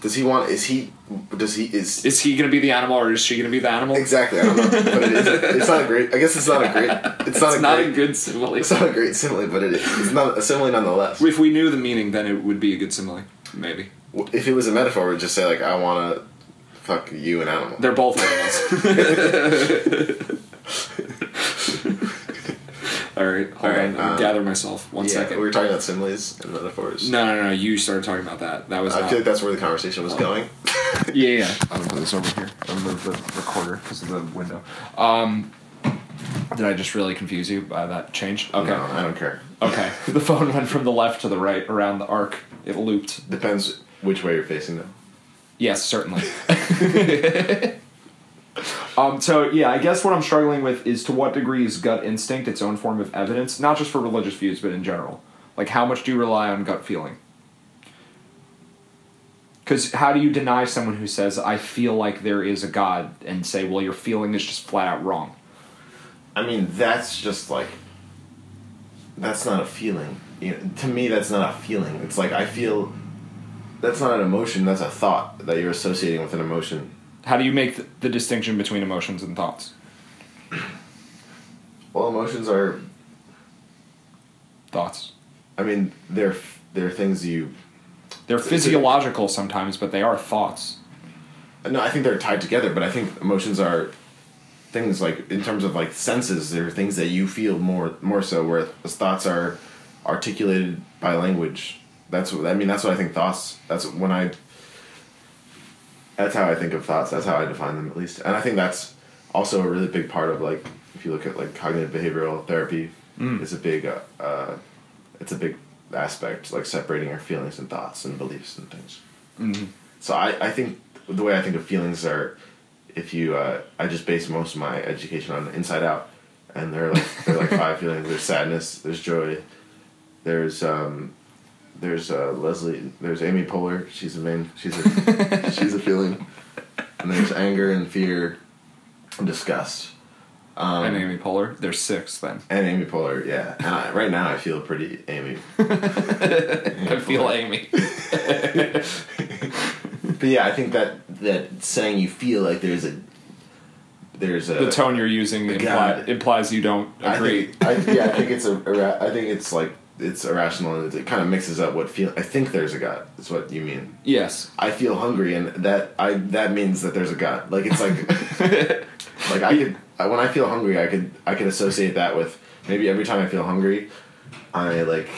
Does he want? Is he? Does he? Is Is he gonna be the animal or is she gonna be the animal? exactly? I don't know. But it is. It's not a great. I guess it's not a great. It's not a not great. a good simile. it's not a great simile, but it is. It's not a simile nonetheless. If we knew the meaning, then it would be a good simile. Maybe. If it was a metaphor, we'd just say like, I want to fuck you, an animal. They're both animals. all right, hold All right, on. I'll um, gather myself. One yeah, second. we were talking about similes and metaphors. No, no, no. You started talking about that. That was. I not- feel like that's where the conversation was going. Yeah, yeah. I'm gonna put this over here. I'll move the recorder because of the window. Um, did I just really confuse you by that change? Okay. No, I don't care. Okay. The phone went from the left to the right around the arc. It looped. Depends which way you're facing them. Yes, certainly. um, so yeah, I guess what I'm struggling with is to what degree is gut instinct its own form of evidence, not just for religious views, but in general. Like, how much do you rely on gut feeling? Because how do you deny someone who says, "I feel like there is a God," and say, "Well, your feeling is just flat out wrong"? I mean, that's just like that's not a feeling. You know, to me, that's not a feeling. It's like I feel. That's not an emotion. That's a thought that you're associating with an emotion. How do you make the, the distinction between emotions and thoughts? Well, emotions are. Thoughts. I mean, they're they're things you. They're physiological sometimes, but they are thoughts. No, I think they're tied together, but I think emotions are things like in terms of like senses. They're things that you feel more more so. Where thoughts are articulated by language. That's what I mean. That's what I think thoughts. That's when I. That's how I think of thoughts. That's how I define them, at least. And I think that's also a really big part of like if you look at like cognitive behavioral therapy, it's a big, uh, uh, it's a big aspect like separating our feelings and thoughts and beliefs and things. Mm-hmm. So I, I think the way I think of feelings are, if you, uh, I just base most of my education on Inside Out, and they're like they're like five feelings. There's sadness. There's joy. There's um, there's uh, Leslie. There's Amy Poehler. She's a main. She's a she's a feeling. And there's anger and fear, and disgust. Um, and Amy Poehler, they're six then. and Amy Poehler, yeah. And I, right now, I feel pretty Amy. I feel Amy. But yeah, I think that that saying you feel like there's a there's a the tone you're using imply, implies you don't I agree. think, I, yeah, I think it's a. I think it's like it's irrational and it kind of mixes up what feel. I think there's a God. That's what you mean. yes. I feel hungry, and that I that means that there's a God. Like it's like like I could I, when I feel hungry, I could I could associate that with maybe every time I feel hungry, I like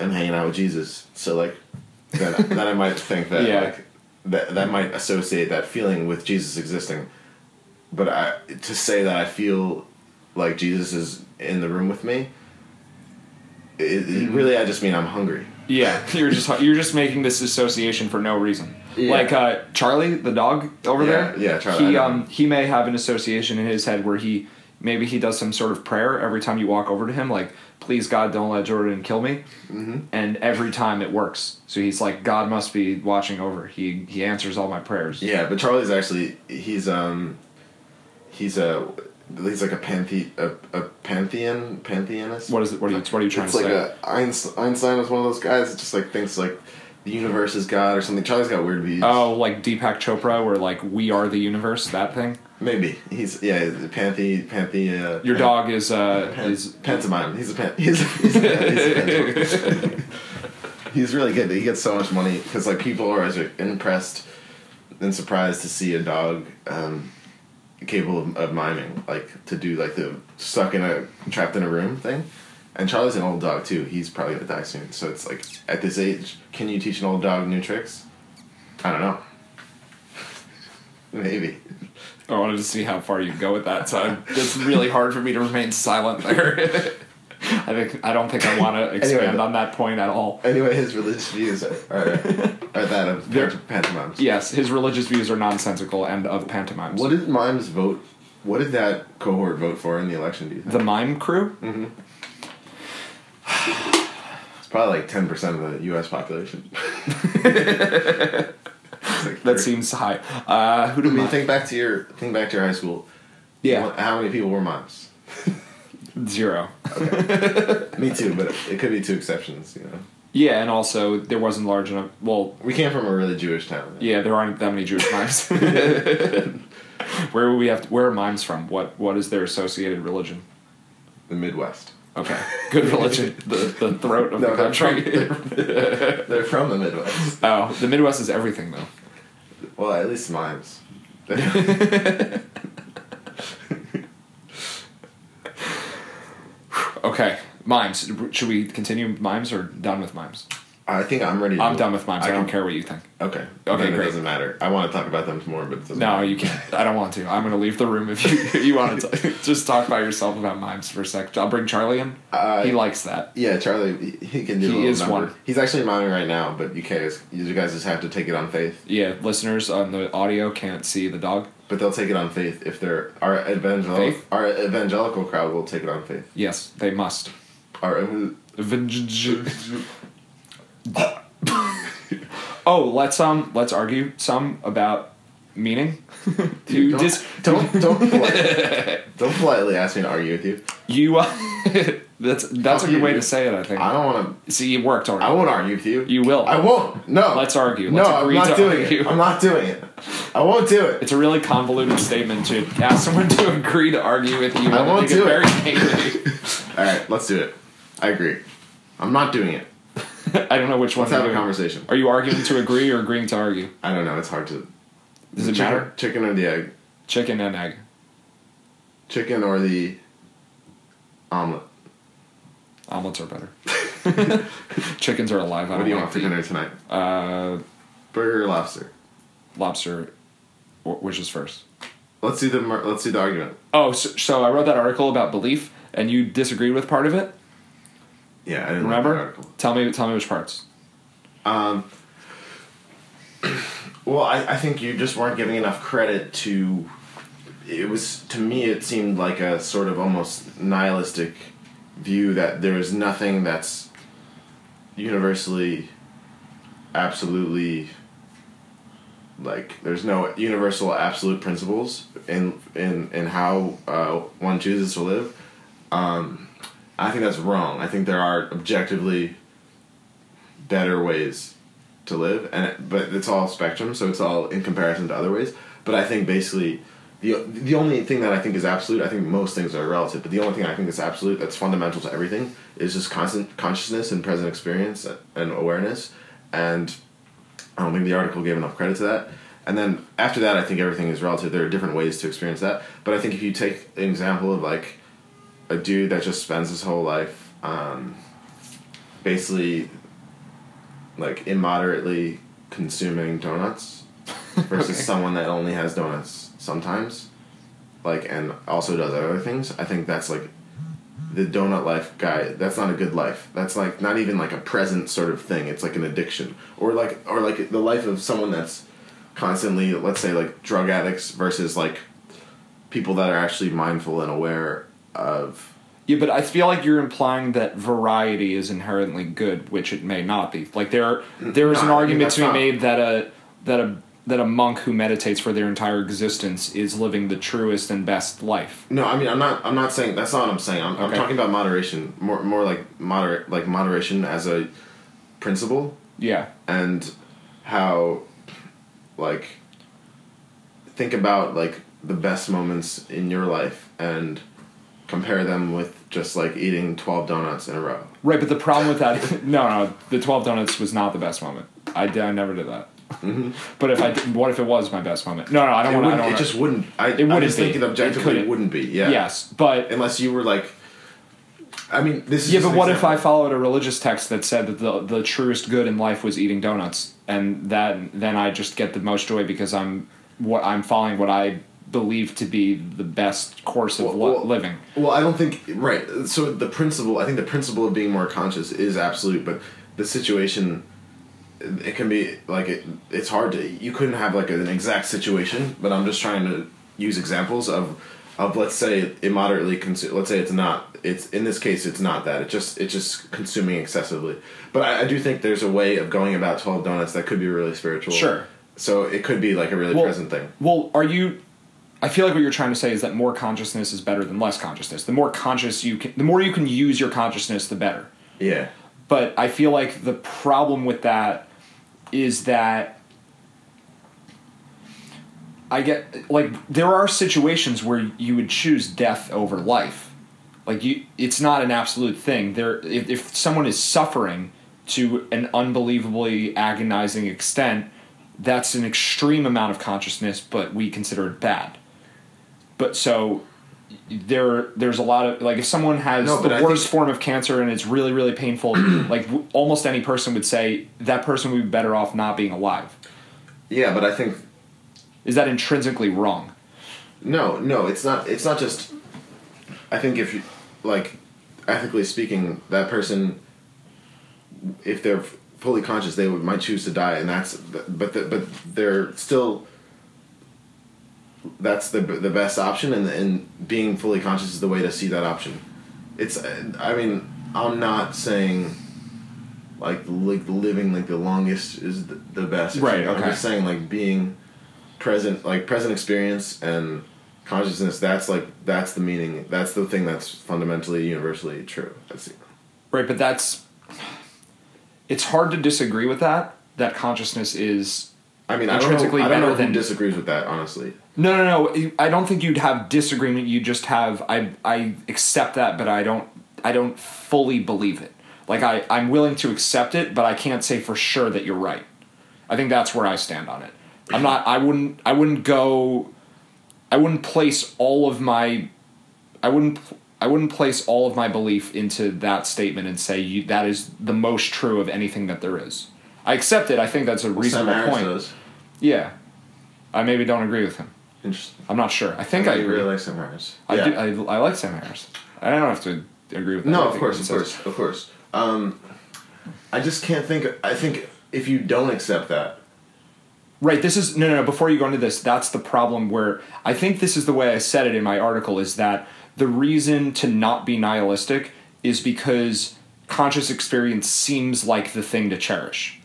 am hanging out with Jesus. So like then then I might think that Yeah. like that that might associate that feeling with Jesus existing. But I to say that I feel like Jesus is in the room with me. It, it really, I just mean I'm hungry. Yeah, you're just you're just making this association for no reason. Yeah. Like uh, Charlie, the dog over Yeah, there. yeah, Charlie, He um he may have an association in his head where he maybe he does some sort of prayer every time you walk over to him, like please God don't let Jordan kill me. Mm-hmm. And every time it works. So he's like God must be watching over. He he answers all my prayers. Yeah, but Charlie's actually he's um he's a he's like a panthe a, a pantheon pantheonist. What is it? What are you What are you trying it's to like say? a Einstein, Einstein was one of those guys that just like thinks like the universe is God or something. Charlie's got weird views. Oh, like Deepak Chopra, where like we are the universe, that thing. maybe he's yeah panthe panthe. Uh, Your pan- dog is uh pan- is pantomime. He's a pan. He's a, he's a, he's a. He's really good. He gets so much money because like people are always impressed and surprised to see a dog um, capable of, of miming, like to do like the stuck in a trapped in a room thing. And Charlie's an old dog too. He's probably gonna die soon. So it's like at this age, can you teach an old dog new tricks? I don't know. Maybe. I wanted to see how far you can go with that, so it's really hard for me to remain silent there. I think I don't think I want to expand Anyway. on that point at all. Anyway, his religious views are are, are that of pant- pantomimes. Yes, his religious views are nonsensical and of pantomimes. What did mimes vote? What did that cohort vote for in the election? Do you think? the mime crew? It's probably like ten percent of the U.S. population. Like That seems high. Uh, who do I mean, think back to your think back to your high school. Yeah, How many people were mimes? Zero. Me too, but it could be two exceptions. You know, Yeah, and also there wasn't large enough. Well, we came from a really Jewish town. yeah, there aren't that many Jewish mimes. where would we have? To, where are mimes from? What What is their associated religion? The Midwest. Okay, good religion. the the throat of No, the they're country. from, they're from the Midwest. oh, the Midwest is everything though. Well, at least mimes. Okay, mimes. Should we continue mimes or done with mimes? I think I'm ready. To I'm done with mimes. I, I don't care what you think. Okay. Okay, great. It doesn't matter. I want to talk about them more, but it doesn't No, matter. you can't. I don't want to. I'm going to leave the room if you you want to t- just talk by yourself about mimes for a sec. I'll bring Charlie in. Uh, he likes that. Yeah, Charlie, he- can do. He is number. one. He's actually miming right now, but you guys, you guys just have to take it on faith. Yeah, listeners on the audio can't see the dog. But they'll take it on faith if they're our evangelical. Faith? Our evangelical crowd will take it on faith. Yes, they must. Our ev- oh, let's um let's argue some about meaning. you don't, dis- don't don't polite, don't politely ask me to argue with you. you uh, that's that's a good you, way to say it. I think. I don't want to. See, it worked I won't argue with you. You will. I won't. No. Let's argue. no, Let's I'm not doing argue. it. I'm not doing it. I won't do it. It's a really convoluted statement to ask someone to agree to argue with you. I won't do it's it. Very. All right, let's do it. I agree. I'm not doing it. I don't know which one. Let's have a conversation. Are you arguing to agree or agreeing to argue? I don't know. It's hard to. Does it chicken, matter? Chicken or the egg? Chicken and egg. Chicken or the omelet? Omelets are better. Chickens are alive. I What don't you like want for dinner tonight? Uh, Burger or lobster? lobster. Which is first? Let's do the let's do the argument. Oh, so, so I wrote that article about belief, and you disagreed with part of it. Yeah, I didn't Remember? Like that article. Tell me. Tell me which parts. Um, well, I, I think you just weren't giving enough credit to. It was to me. It seemed like a sort of almost nihilistic view that there is nothing that's universally, absolutely. Like there's no universal absolute principles in in in how uh, one chooses to live. Um, I think that's wrong. I think there are objectively better ways to live and it, but it's all spectrum so it's all in comparison to other ways. But i think basically the the only thing that i think is absolute i think most things are relative but the only thing i think is absolute that's fundamental to everything is just constant consciousness and present experience and awareness and i don't think the article gave enough credit to that. And then after that i think everything is relative. There are different ways to experience that. But i think if you take an example of like a dude that just spends his whole life um, basically like immoderately consuming donuts versus Okay. someone that only has donuts sometimes like and also does other things. I think that's like the donut life guy that's not a good life. That's like not even like a present sort of thing. It's like an addiction. Or like or like the life of someone that's constantly let's say like drug addicts versus like people that are actually mindful and aware of Yeah, but I feel like you're implying that variety is inherently good, which it may not be. Like there, there is No, an argument to be not- made that a that a that a monk who meditates for their entire existence is living the truest and best life. No, I mean I'm not. I'm not saying that's not what I'm saying. I'm, I'm talking about moderation, more more like moderate, like moderation as a principle, Yeah, and how, like, think about like the best moments in your life and compare them with just like eating twelve donuts in a row. right. But the problem with that, no, no, the twelve donuts was not the best moment. I, I never did that. But if I, did, what if it was my best moment? No, no, I don't Mm-hmm. It, want. I it wanna- just wouldn't. I, It I'm wouldn't just be. thinking It objectively, it, couldn't. wouldn't be. Yeah. Yes, but Unless you were like. I mean, this is Yeah, but what if I followed a religious text that said that the the truest good in life was eating donuts, and that then I just get the most joy because I'm what I'm following what I believe to be the best course of Well, well- living. Well, I don't think right. So the principle, I think the principle of being more conscious is absolute, but the situation, it can be like it. It's hard to. You couldn't have like an exact situation, but I'm just trying to use examples of, of let's say immoderately consume. Let's say it's not. It's in this case, it's not that. It just it's just consuming excessively. But I, I do think there's a way of going about twelve donuts that could be really spiritual. Sure. So it could be like a really Well- present thing. Well, are you? I feel like what you're trying to say is that more consciousness is better than less consciousness. The more conscious you can, the more you can use your consciousness, the better. Yeah. But I feel like the problem with that is that I get like there are situations where you would choose death over life. Like you, it's not an absolute thing. There, if, if someone is suffering to an unbelievably agonizing extent, that's an extreme amount of consciousness, but we consider it bad. But so there, there's a lot of like if someone has No, the I worst think- form of cancer and it's really really painful, like w- almost any person would say that person would be better off not being alive. Yeah, but I think Is that intrinsically wrong? no, no, it's not. It's not just. I think if you like, ethically speaking, that person, if they're fully conscious, they would might choose to die, and that's. But the, but they're still. That's the the best option, and and being fully conscious is the way to see that option. It's. I mean, I'm not saying. Like like living like the longest is the, the best. Right, Okay. I'm just saying like being present like present experience and consciousness that's like that's the meaning that's the thing that's fundamentally universally true that's Right, but that's it's hard to disagree with that. That consciousness is i mean i don't know, I don't know who than- disagrees with that honestly No, no, no. I don't think you'd have disagreement. You just have I I accept that, but I don't I don't fully believe it. Like I I'm willing to accept it, but I can't say for sure that you're right. I think that's where I stand on it. I'm not I wouldn't I wouldn't go I wouldn't place all of my I wouldn't I wouldn't place all of my belief into that statement and say you, that is the most true of anything that there is. I accept it. I think that's a Sam reasonable Harris point. does. Yeah. I maybe don't agree with him. interesting I'm not sure. I think I, I agree. really like Sam Harris I yeah. do. I, I like Sam Harris. I don't have to agree with. no of course of course of course um i just can't think i think if you don't accept that Right. This is no, no, no. Before you go into this, that's the problem. Where I think this is the way I said it in my article is that the reason to not be nihilistic is because conscious experience seems like the thing to cherish.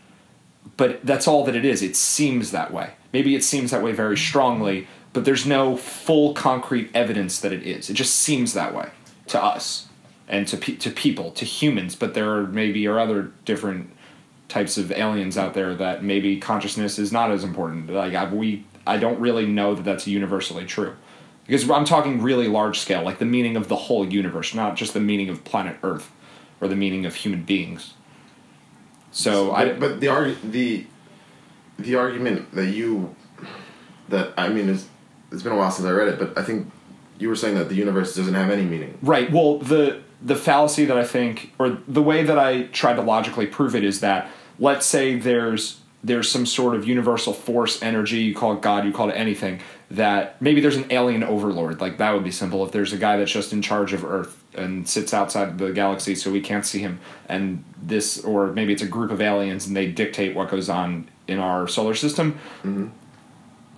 But that's all that it is. It seems that way. Maybe it seems that way very strongly, but there's no full concrete evidence that it is. It just seems that way to us and to pe- to people, to humans. But there are maybe are other different types of aliens out there that maybe consciousness is not as important. Like I, we, I don't really know that that's universally true, because I'm talking really large scale, like the meaning of the whole universe, not just the meaning of planet Earth, or the meaning of human beings. So I, but, but the arg- the the argument that you that i mean is it's been a while since i read it but i think you were saying that the universe doesn't have any meaning Right. Well, the the fallacy that I think, or the way that I tried to logically prove it, is that let's say there's there's some sort of universal force, energy. You call it God, you call it anything. That maybe there's an alien overlord. Like that would be simple. If there's a guy that's just in charge of Earth and sits outside the galaxy, so we can't see him, and this, or maybe it's a group of aliens and they dictate what goes on in our solar system mm-hmm.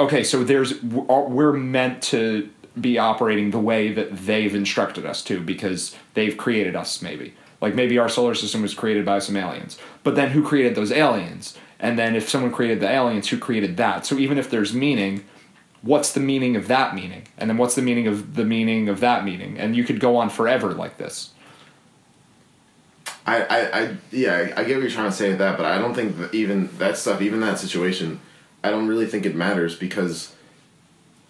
okay, so there's we're meant to be operating the way that they've instructed us to because they've created us maybe. Like maybe our solar system was created by some aliens. But then who created those aliens? And then if someone created the aliens, who created that? So even if there's meaning, what's the meaning of that meaning? And then what's the meaning of the meaning of that meaning? And you could go on forever like this. I, I, I yeah, I, I get what you're trying to say with that, but I don't think that even that stuff, even that situation, I don't really think it matters because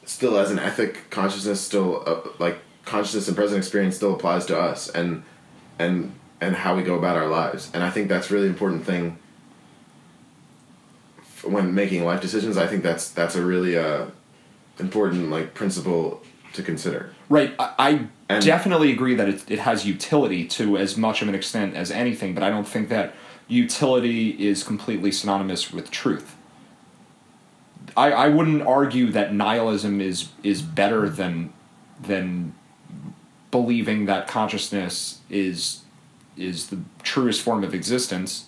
still, as an ethic, consciousness still uh, like consciousness and present experience still applies to us and and and how we go about our lives, and I think that's really important thing when making life decisions. I think that's that's a really uh, important like principle to consider. Right. I, I definitely agree that it, it has utility to as much of an extent as anything, but I don't think that utility is completely synonymous with truth. I, I wouldn't argue that nihilism is is better than than believing that consciousness is is the truest form of existence.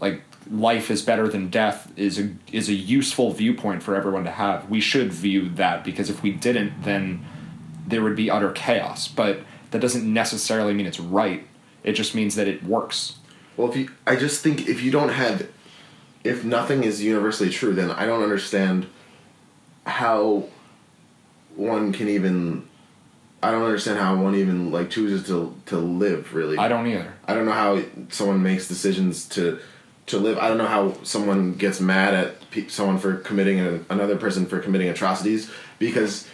Like life is better than death is a is a useful viewpoint for everyone to have. We should view that because if we didn't, then there would be utter chaos. But that doesn't necessarily mean it's right. It just means that it works. Well, if you, I just think if you don't have, if nothing is universally true, then I don't understand how one can even. I don't understand how one even like chooses to to live. Really, I don't either. I don't know how someone makes decisions to to live. I don't know how someone gets mad at pe- someone for committing a, another person for committing atrocities because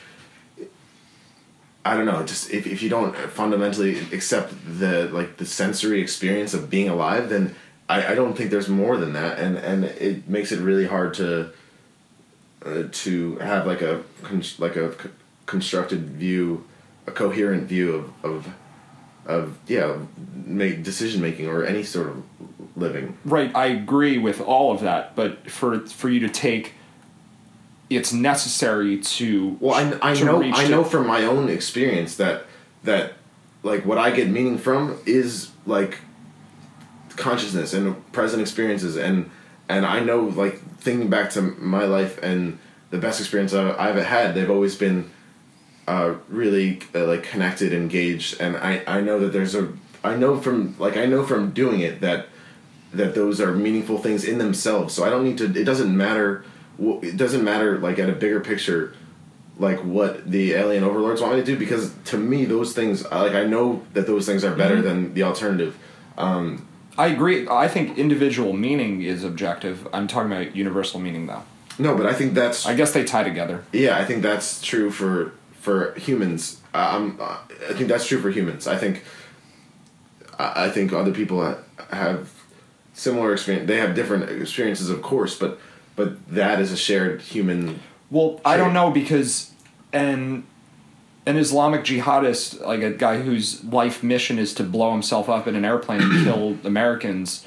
I don't know. Just if, if you don't fundamentally accept the like the sensory experience of being alive, then I, I don't think there's more than that, and and it makes it really hard to uh, to have like a like a constructed view, a coherent view of of of yeah, make decision making or any sort of living. Right, I agree with all of that, but for for you to take it's necessary to Well, I, I to know I it- know from my own experience that that like what I get meaning from is like consciousness and present experiences and and I know like thinking back to my life and the best experience I- I've had they've always been uh, really uh, like connected engaged and I I know that there's a I know from like I know from doing it that that those are meaningful things in themselves so I don't need to it doesn't matter it doesn't matter like at a bigger picture like what the alien overlords want me to do because to me those things like I know that those things are better than the alternative I agree. I think individual meaning is objective. I'm talking about universal meaning though. no but I think that's I guess they tie together. Yeah, I think that's true for for humans. I'm, uh, I think that's true for humans. I think I, I think other people have similar experience. They have different experiences, of course, but but that is a shared human. Well, I don't know because an an Islamic jihadist, like a guy whose life mission is to blow himself up in an airplane and kill Americans,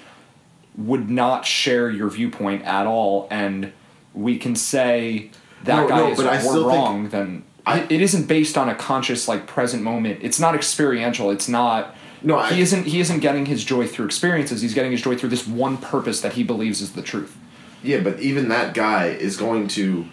would not share your viewpoint at all, and we can say that No, guy no, is but think- wrong. then I- it isn't based on a conscious like present moment. It's not experiential. It's not. No, I- he isn't. He isn't getting his joy through experiences. He's getting his joy through this one purpose that he believes is the truth. Yeah, but even that guy is going to.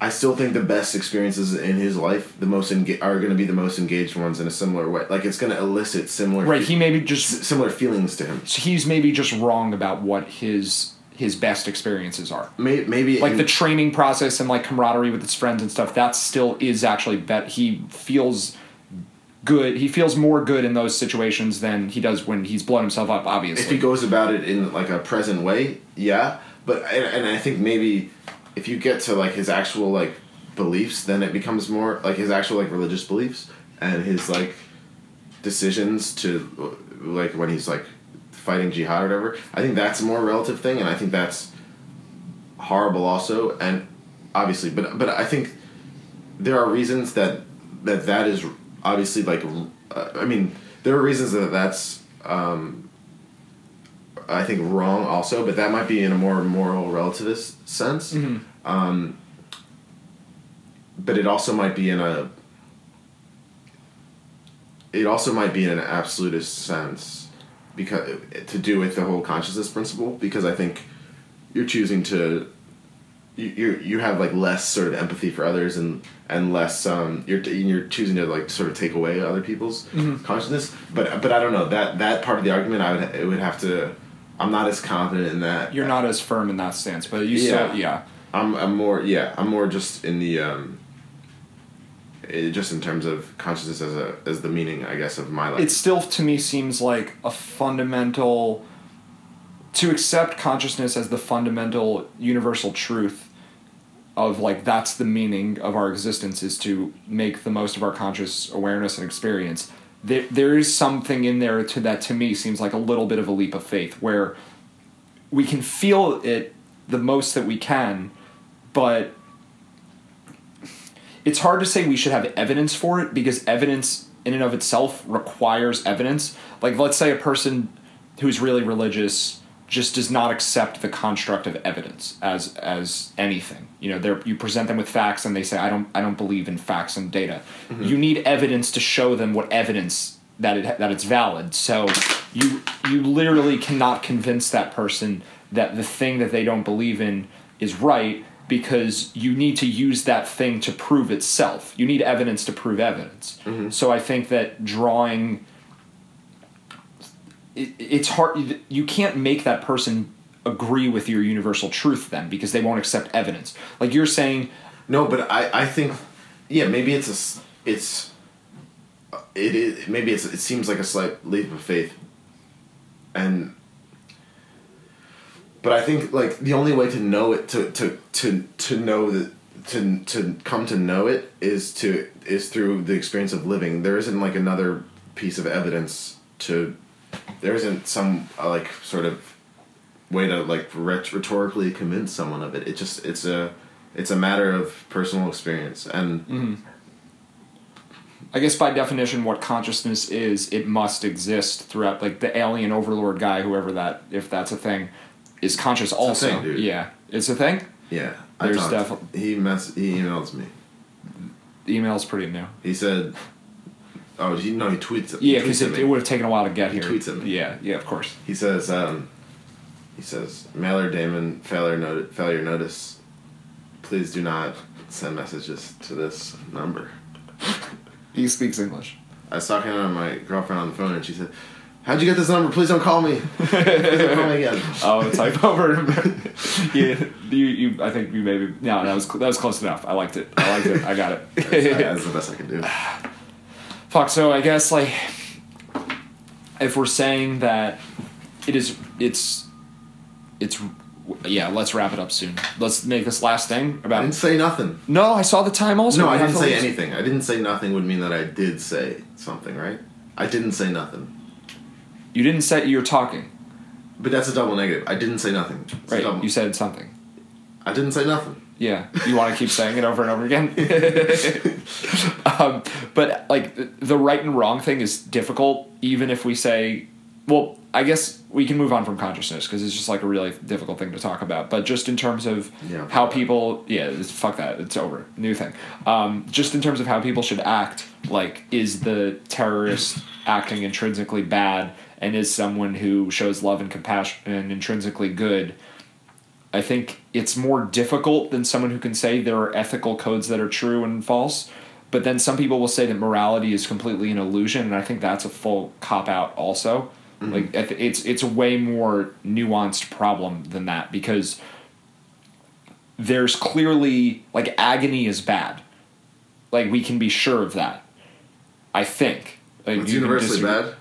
I still think the best experiences in his life, the most enga- are going to be the most engaged ones in a similar way. Like it's going to elicit similar, Right. fe- He maybe just similar feelings to him. he's maybe just wrong about what his his best experiences are. May- Maybe Like in- the training process and like camaraderie with his friends and stuff. That still is actually bet he feels good. He feels more good in those situations than he does when he's blown himself up. Obviously, if he goes about it in like a present way, yeah. But and, and I think maybe if you get to like his actual like beliefs, then it becomes more like his actual like religious beliefs and his like decisions to like when he's like fighting jihad or whatever. I think that's a more relative thing, and I think that's horrible also. And obviously, but but I think there are reasons that that that is obviously like uh, I mean there are reasons that that's um, I think wrong also, but that might be in a more moral relativist sense. Um, but it also might be in a. It also might be in an absolutist sense, because to do with the whole consciousness principle. Because I think you're choosing to. You you you have like less sort of empathy for others and and less um you're you're choosing to like sort of take away other people's consciousness. But but I don't know that that part of the argument I would it would have to. I'm not as confident in that. you're not as firm in that stance, but you Yeah. still yeah. I'm I'm more yeah I'm more just in the um. It, just in terms of consciousness as a as the meaning I guess of my life. it still to me seems like a fundamental to accept consciousness as the fundamental universal truth of like that's the meaning of our existence is to make the most of our conscious awareness and experience there, there is something in there to that to me seems like a little bit of a leap of faith where we can feel it the most that we can but it's hard to say we should have evidence for it because evidence in and of itself requires evidence. Like, let's say a person who's really religious just does not accept the construct of evidence as as anything. You know, you present them with facts and they say, "I don't, I don't believe in facts and data." Mm-hmm. You need evidence to show them what evidence that it that it's valid. So you you literally cannot convince that person that the thing that they don't believe in is right because you need to use that thing to prove itself. You need evidence to prove evidence. Mm-hmm. So I think that drawing it, it's hard you can't make that person agree with your universal truth then because they won't accept evidence. Like you're saying No, but I, I think, yeah, maybe it's a it's, it is maybe it's it seems like a slight leap of faith, and, but I think like the only way to know it to to to to know that to to come to know it is to is through the experience of living. There isn't like another piece of evidence to, there isn't some uh, like sort of way to like ret- rhetorically convince someone of it. It just it's a it's a matter of personal experience and I guess by definition, what consciousness is, it must exist throughout. Like the alien overlord guy, whoever that, if that's a thing, is conscious also. thing, dude. Yeah, it's a thing. yeah. There's talked- defi- he mess he emails me. The email's pretty new. He said, "Oh, he no, he tweets. Yeah, because it, it would have taken a while to get He here. tweets me. Yeah, yeah, of course. He says, um, he says, Mailer Daemon failure notice. Failure notice. Please do not send messages to this number." He speaks English. I was talking to my girlfriend on the phone, and she said, "How'd you get this number? Please don't call me. Please don't call me again." Oh, type over. yeah, you, you. I think you maybe. No, that was that was close enough. I liked it. I liked it. I got it. That's the best I can do. Fuck. So I guess like, if we're saying that it is, it's, it's, yeah. Let's wrap it up soon. Let's make this last thing I about. didn't say nothing. No, I saw the time also. No, I didn't say leave. anything. I didn't say nothing would mean that I did say something, right? I didn't say nothing. You didn't say you're talking, But that's a double negative. I didn't say nothing. It's right? You said something. I didn't say nothing. Yeah, you want to keep saying it over and over again. um, but like the- right and wrong thing is difficult, even if we say, well, I guess we can move on from consciousness because it's just like a really difficult thing to talk about. But just in terms of Yeah. how people, yeah, it's, fuck that, it's over, new thing. Um, just in terms of how people should act, like, is the terrorist acting intrinsically bad, and is someone who shows love and compassion and intrinsically good? I think it's more difficult than someone who can say there are ethical codes that are true and false. But then some people will say that morality is completely an illusion, and I think that's a full cop out. Also, mm-hmm. like I th- it's it's a way more nuanced problem than that because there's clearly like agony is bad. Like we can be sure of that. I think. Like, It's universally bad.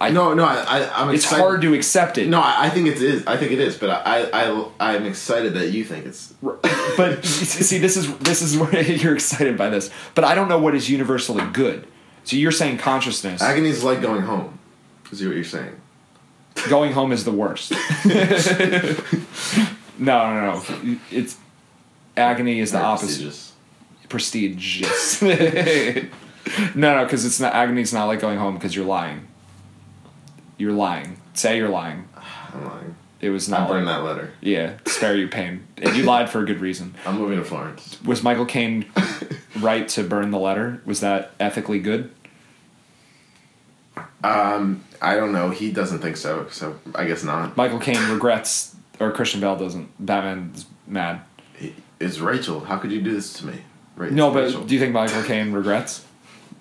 I- no, no. I, I, I'm. It's excited. hard to accept it. No, I, I think it is. I think it is. But I, I, I'm excited that you think it's. but see this is this is where you're excited by this but i don't know what is universally good so you're saying consciousness Agony is like going home. Is what you're saying? going home is the worst no no no it's agony is the Very opposite prestigious. prestigious no no because it's not agony is not like going home because you're lying you're lying say you're lying I'm lying. it was I not burned like, that letter. yeah spare you pain and you lied for a good reason I'm moving to Florence. was michael caine right to burn the letter was that ethically good Um, I don't know. He doesn't think so. So I guess not. Michael Caine regrets, or Christian Bale doesn't. Batman's mad. Is Rachel? How could you do this to me? No, but Rachel. do you think Michael Caine regrets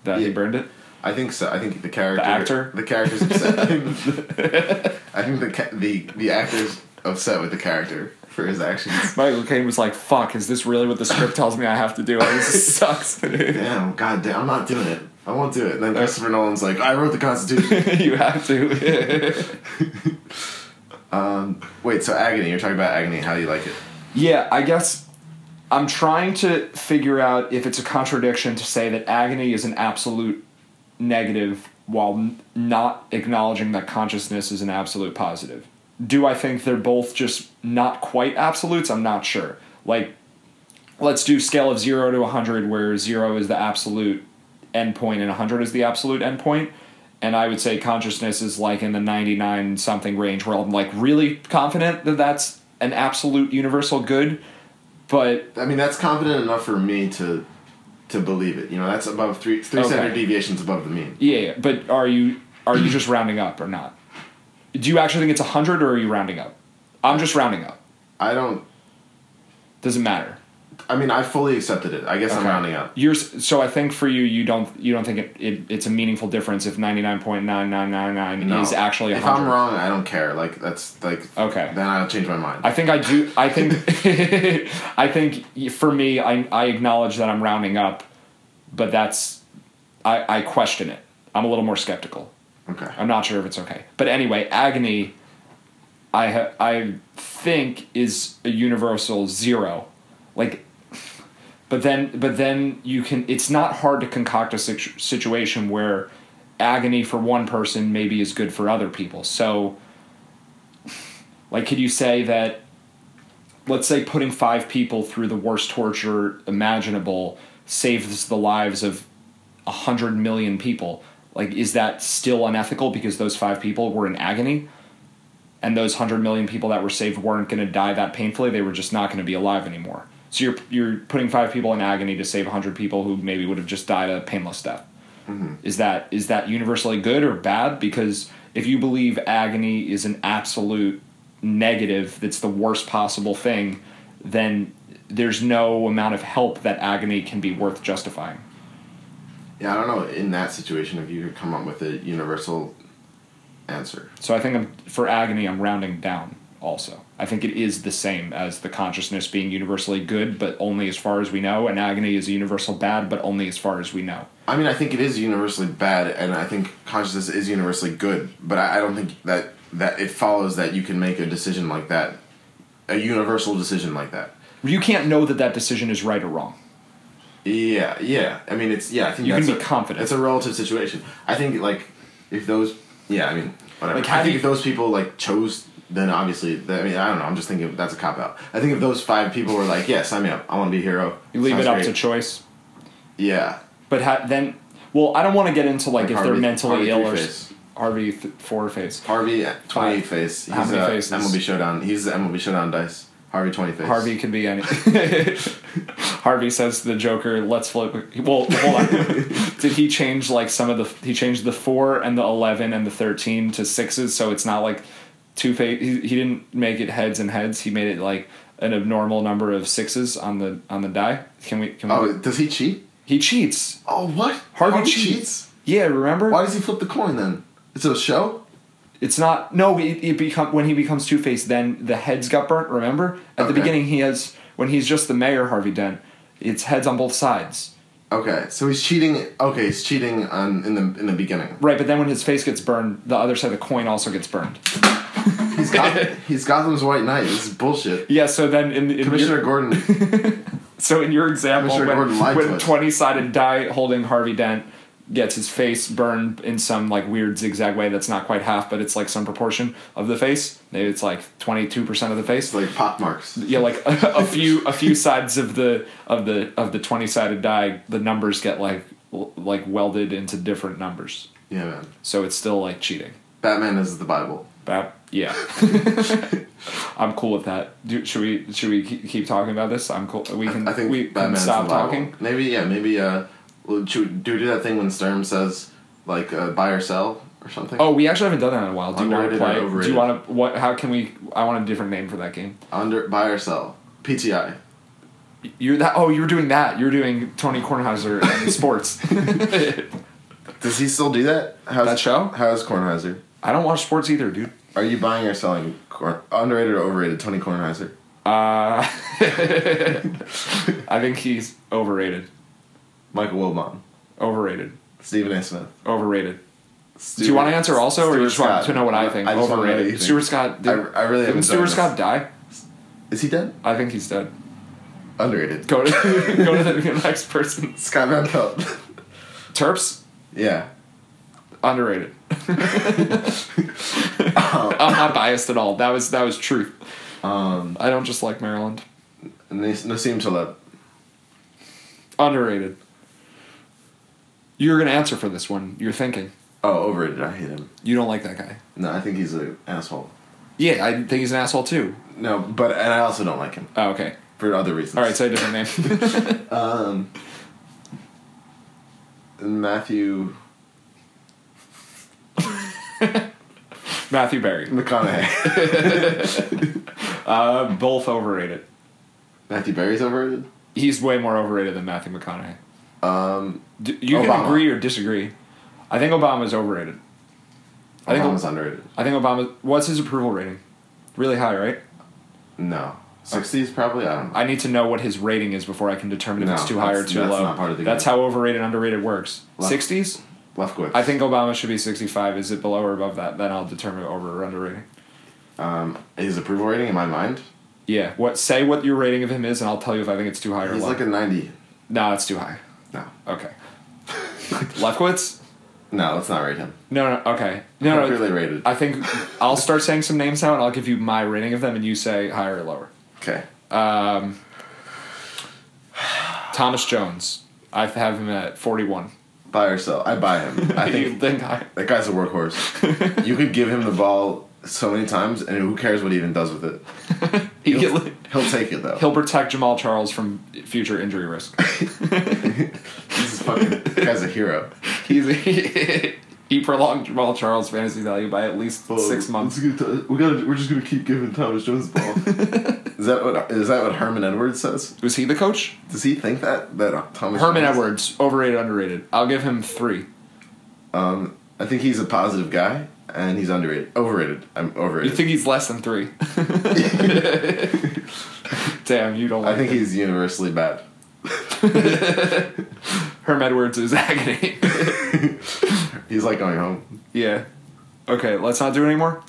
that he burned it? I think so. I think the character, The actor? the character's upset. I think, I think the ca- the the actor's upset with the character for his actions. Michael Caine was like, "Fuck, is this really what the script tells me I have to do? Like, this sucks." Damn, god damn, I'm not doing it. I won't do it. And then Christopher Nolan's like, I wrote the Constitution. you have to. um, wait, so agony? You're talking about agony? How do you like it? yeah, I guess I'm trying to figure out if it's a contradiction to say that agony is an absolute negative while not acknowledging that consciousness is an absolute positive. Do I think they're both just not quite absolutes? I'm not sure. Like, let's do scale of 0 to 100 where 0 is the absolute endpoint and 100 is the absolute endpoint. And I would say consciousness is like in the 99 something range where I'm like really confident that that's an absolute universal good. But I mean, that's confident enough for me to to believe it. You know, that's above three three Okay. standard deviations above the mean. yeah, yeah, but are you are you just rounding up or not? Do you actually think it's 100 or are you rounding up? I'm just rounding up. I don't. Doesn't matter. I mean, I fully accepted it. I guess I'm rounding up. You're so I think for you, you don't you don't think it, it it's a meaningful difference if ninety nine point nine nine nine nine No. is actually if. I'm wrong, I don't care. Like that's like Okay. Then I'll change my mind. I think I do. I think. I think for me, I I acknowledge that I'm rounding up, but that's I I question it. I'm a little more skeptical. okay. I'm not sure if it's okay. But anyway, agony. I ha- I think is a universal zero, like. But then, but then you can. It's not hard to concoct a situ- situation where agony for one person maybe is good for other people. So, like, could you say that? Let's say putting five people through the worst torture imaginable saves the lives of a hundred million people. Like, is that still unethical because those five people were in agony? And those hundred million people that were saved weren't going to die that painfully. They were just not going to be alive anymore. So you're you're putting five people in agony to save hundred people who maybe would have just died a painless death. Mm-hmm. Is that is that universally good or bad? Because if you believe agony is an absolute negative, that's the worst possible thing, then there's no amount of help that agony can be worth justifying. Yeah, I don't know. In that situation, if you could come up with a universal answer. So I think I'm, for agony, I'm rounding down. Also, I think it is the same as the consciousness being universally good, but only as far as we know, and agony is a universal bad, but only as far as we know. I mean, I think it is universally bad, and I think consciousness is universally good. But I, I don't think that that it follows that you can make a decision like that, a universal decision like that. You can't know that that decision is right or wrong. Yeah, yeah. I mean, it's yeah. I think You can be a, confident. It's a relative situation. I think like if those, yeah. I mean, whatever. Like, I think you- if those people like chose, then obviously, I mean, I don't know. I'm just thinking that's a cop out. I think if those five people were like, yeah, sign me up. I want to be a hero. You leave Sounds it up great. to choice. Yeah. But ha- then, well, I don't want to get into like, Like if Harvey- they're mentally Harvey ill or Three-Face. Harvey th- four face. Harvey, twenty Five. face. He's How many uh, faces? MLB Showdown. He's the MLB Showdown dice. Harvey twenty face. Harvey could be any. Harvey says to the Joker, "Let's flip." Well, hold on. Did he change like some of the? He changed the four and the eleven and the thirteen to sixes, so it's not like two face. He, he didn't make it heads and heads. He made it like an abnormal number of sixes on the on the die. Can we? Can we? Oh, does he cheat? He cheats. Oh, what? Harvey cheats. Yeah, remember? Why does he flip the coin then? It's a show. It's not. No, it, it become when he becomes Two Face. Then the heads got burnt. Remember at the beginning he has when he's just the mayor Harvey Dent. It's heads on both sides. Okay, so he's cheating. Okay, he's cheating on in the in the beginning. Right, but then when his face gets burned, the other side of the coin also gets burned. He's got he's Gotham's White Knight. This is bullshit. Yeah, so then in, in Commissioner your, Gordon. so in your example, Commissioner when, when twenty sided die holding Harvey Dent gets his face burned in some like weird zigzag way that's not quite half, but it's like some proportion of the face. Maybe it's like twenty two percent of the face. Like pock marks. yeah, like a, a few a few sides of the of the of the twenty sided die, the numbers get like like welded into different numbers. Yeah, man. So it's still like cheating. Batman is the Bible. That yeah. I'm cool with that. Do, should we should we keep talking about this? I'm cool. We can I think we can stop talking. Maybe yeah. Maybe uh, well, should we do we do that thing when Sturm says like uh, buy or sell or something? Oh, we actually haven't done that in a while. Do you want to play? Do you want to what? How can we? I want a different name for that game. under buy or sell. PTI. You're that. Oh, you're doing that. You're doing Tony Kornheiser and sports. Does he still do that? How's, That show? How's Kornheiser? I don't watch sports either, dude. Are you buying or selling underrated or overrated Tony Kornheiser? Uh, I think he's overrated. Michael Wilbon, Overrated. Stephen A. Smith. overrated. Do you want to answer also, or you just want to know what I think? I just wanna know overrated. think. Stuart Scott. Did, I- I really didn't haven't Stuart Scott die? Is he dead? I think he's dead. Underrated. Go to go to the next person. Scott Van Pelt. Terps yeah. underrated. Not biased at all. That was that was truth. Um, I don't just like Maryland. Nas- Nassim Taleb. Underrated. You're gonna answer for this one. You're thinking. Oh, overrated. I hate him. You don't like that guy. No, I think he's an asshole. Yeah, I think he's an asshole too. No, but and I also don't like him Oh, okay. for other reasons. All right, say a different name. Um, Matthew Matthew Berry. McConaughey. Uh, both overrated. Matthew Berry's overrated. He's way more overrated than Matthew McConaughey. Um, D- you can agree or disagree. I think Obama's overrated. I think Obama's underrated. I think Obama. What's his approval rating? Really high, right? No, sixties probably. I don't know. I need to know what his rating is before I can determine if No, it's too high or too that's low. not part of the that's game. how overrated underrated works. Left. Sixties. Lefkowitz. I think Obama should be sixty-five. Is it below or above that? Then I'll determine over or under rating. um, his approval rating in my mind. Yeah. What? Say what your rating of him is, and I'll tell you if I think it's too high or He's low. like a ninety. no, it's too high. No, Okay. Lefkowitz? no, let's not rate him. No, no. Okay. No, no. Appropriately rated. I think I'll start saying some names now, and I'll give you my rating of them, and you say higher or lower. Okay. Um, Thomas Jones. I have him at forty-one. Buy or sell? I buy him. I think that guy's a workhorse. you could give him the ball so many times, and who cares what he even does with it? He, He'll, he'll, he'll take it though. he'll protect Jamaal Charles from future injury risk. He's fucking. that guy's a hero. He's he prolonged Jamaal Charles' fantasy value by at least six months. We got. We're just gonna keep giving Thomas Jones the ball. is that what? Is that what Herman Edwards says? Was he the coach? Does he think that that Thomas Herman Jones- Edwards, overrated, underrated. I'll give him three. Um, I think he's a positive guy, and he's underrated. Overrated. I'm overrated. You think he's less than three? Damn, you don't. Like I think him. he's universally bad. Herm Edwards is agony. He's like going home. yeah. Okay, let's not do it anymore.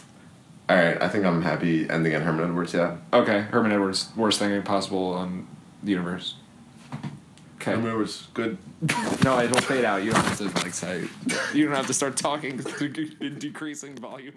All right, I think I'm happy ending at Herman Edwards. Yeah. Okay, Herman Edwards, worst thing possible on the universe. Okay. Herman Edwards, good. No, it'll fade out. You don't have to like say. You don't have to start talking in decreasing volume.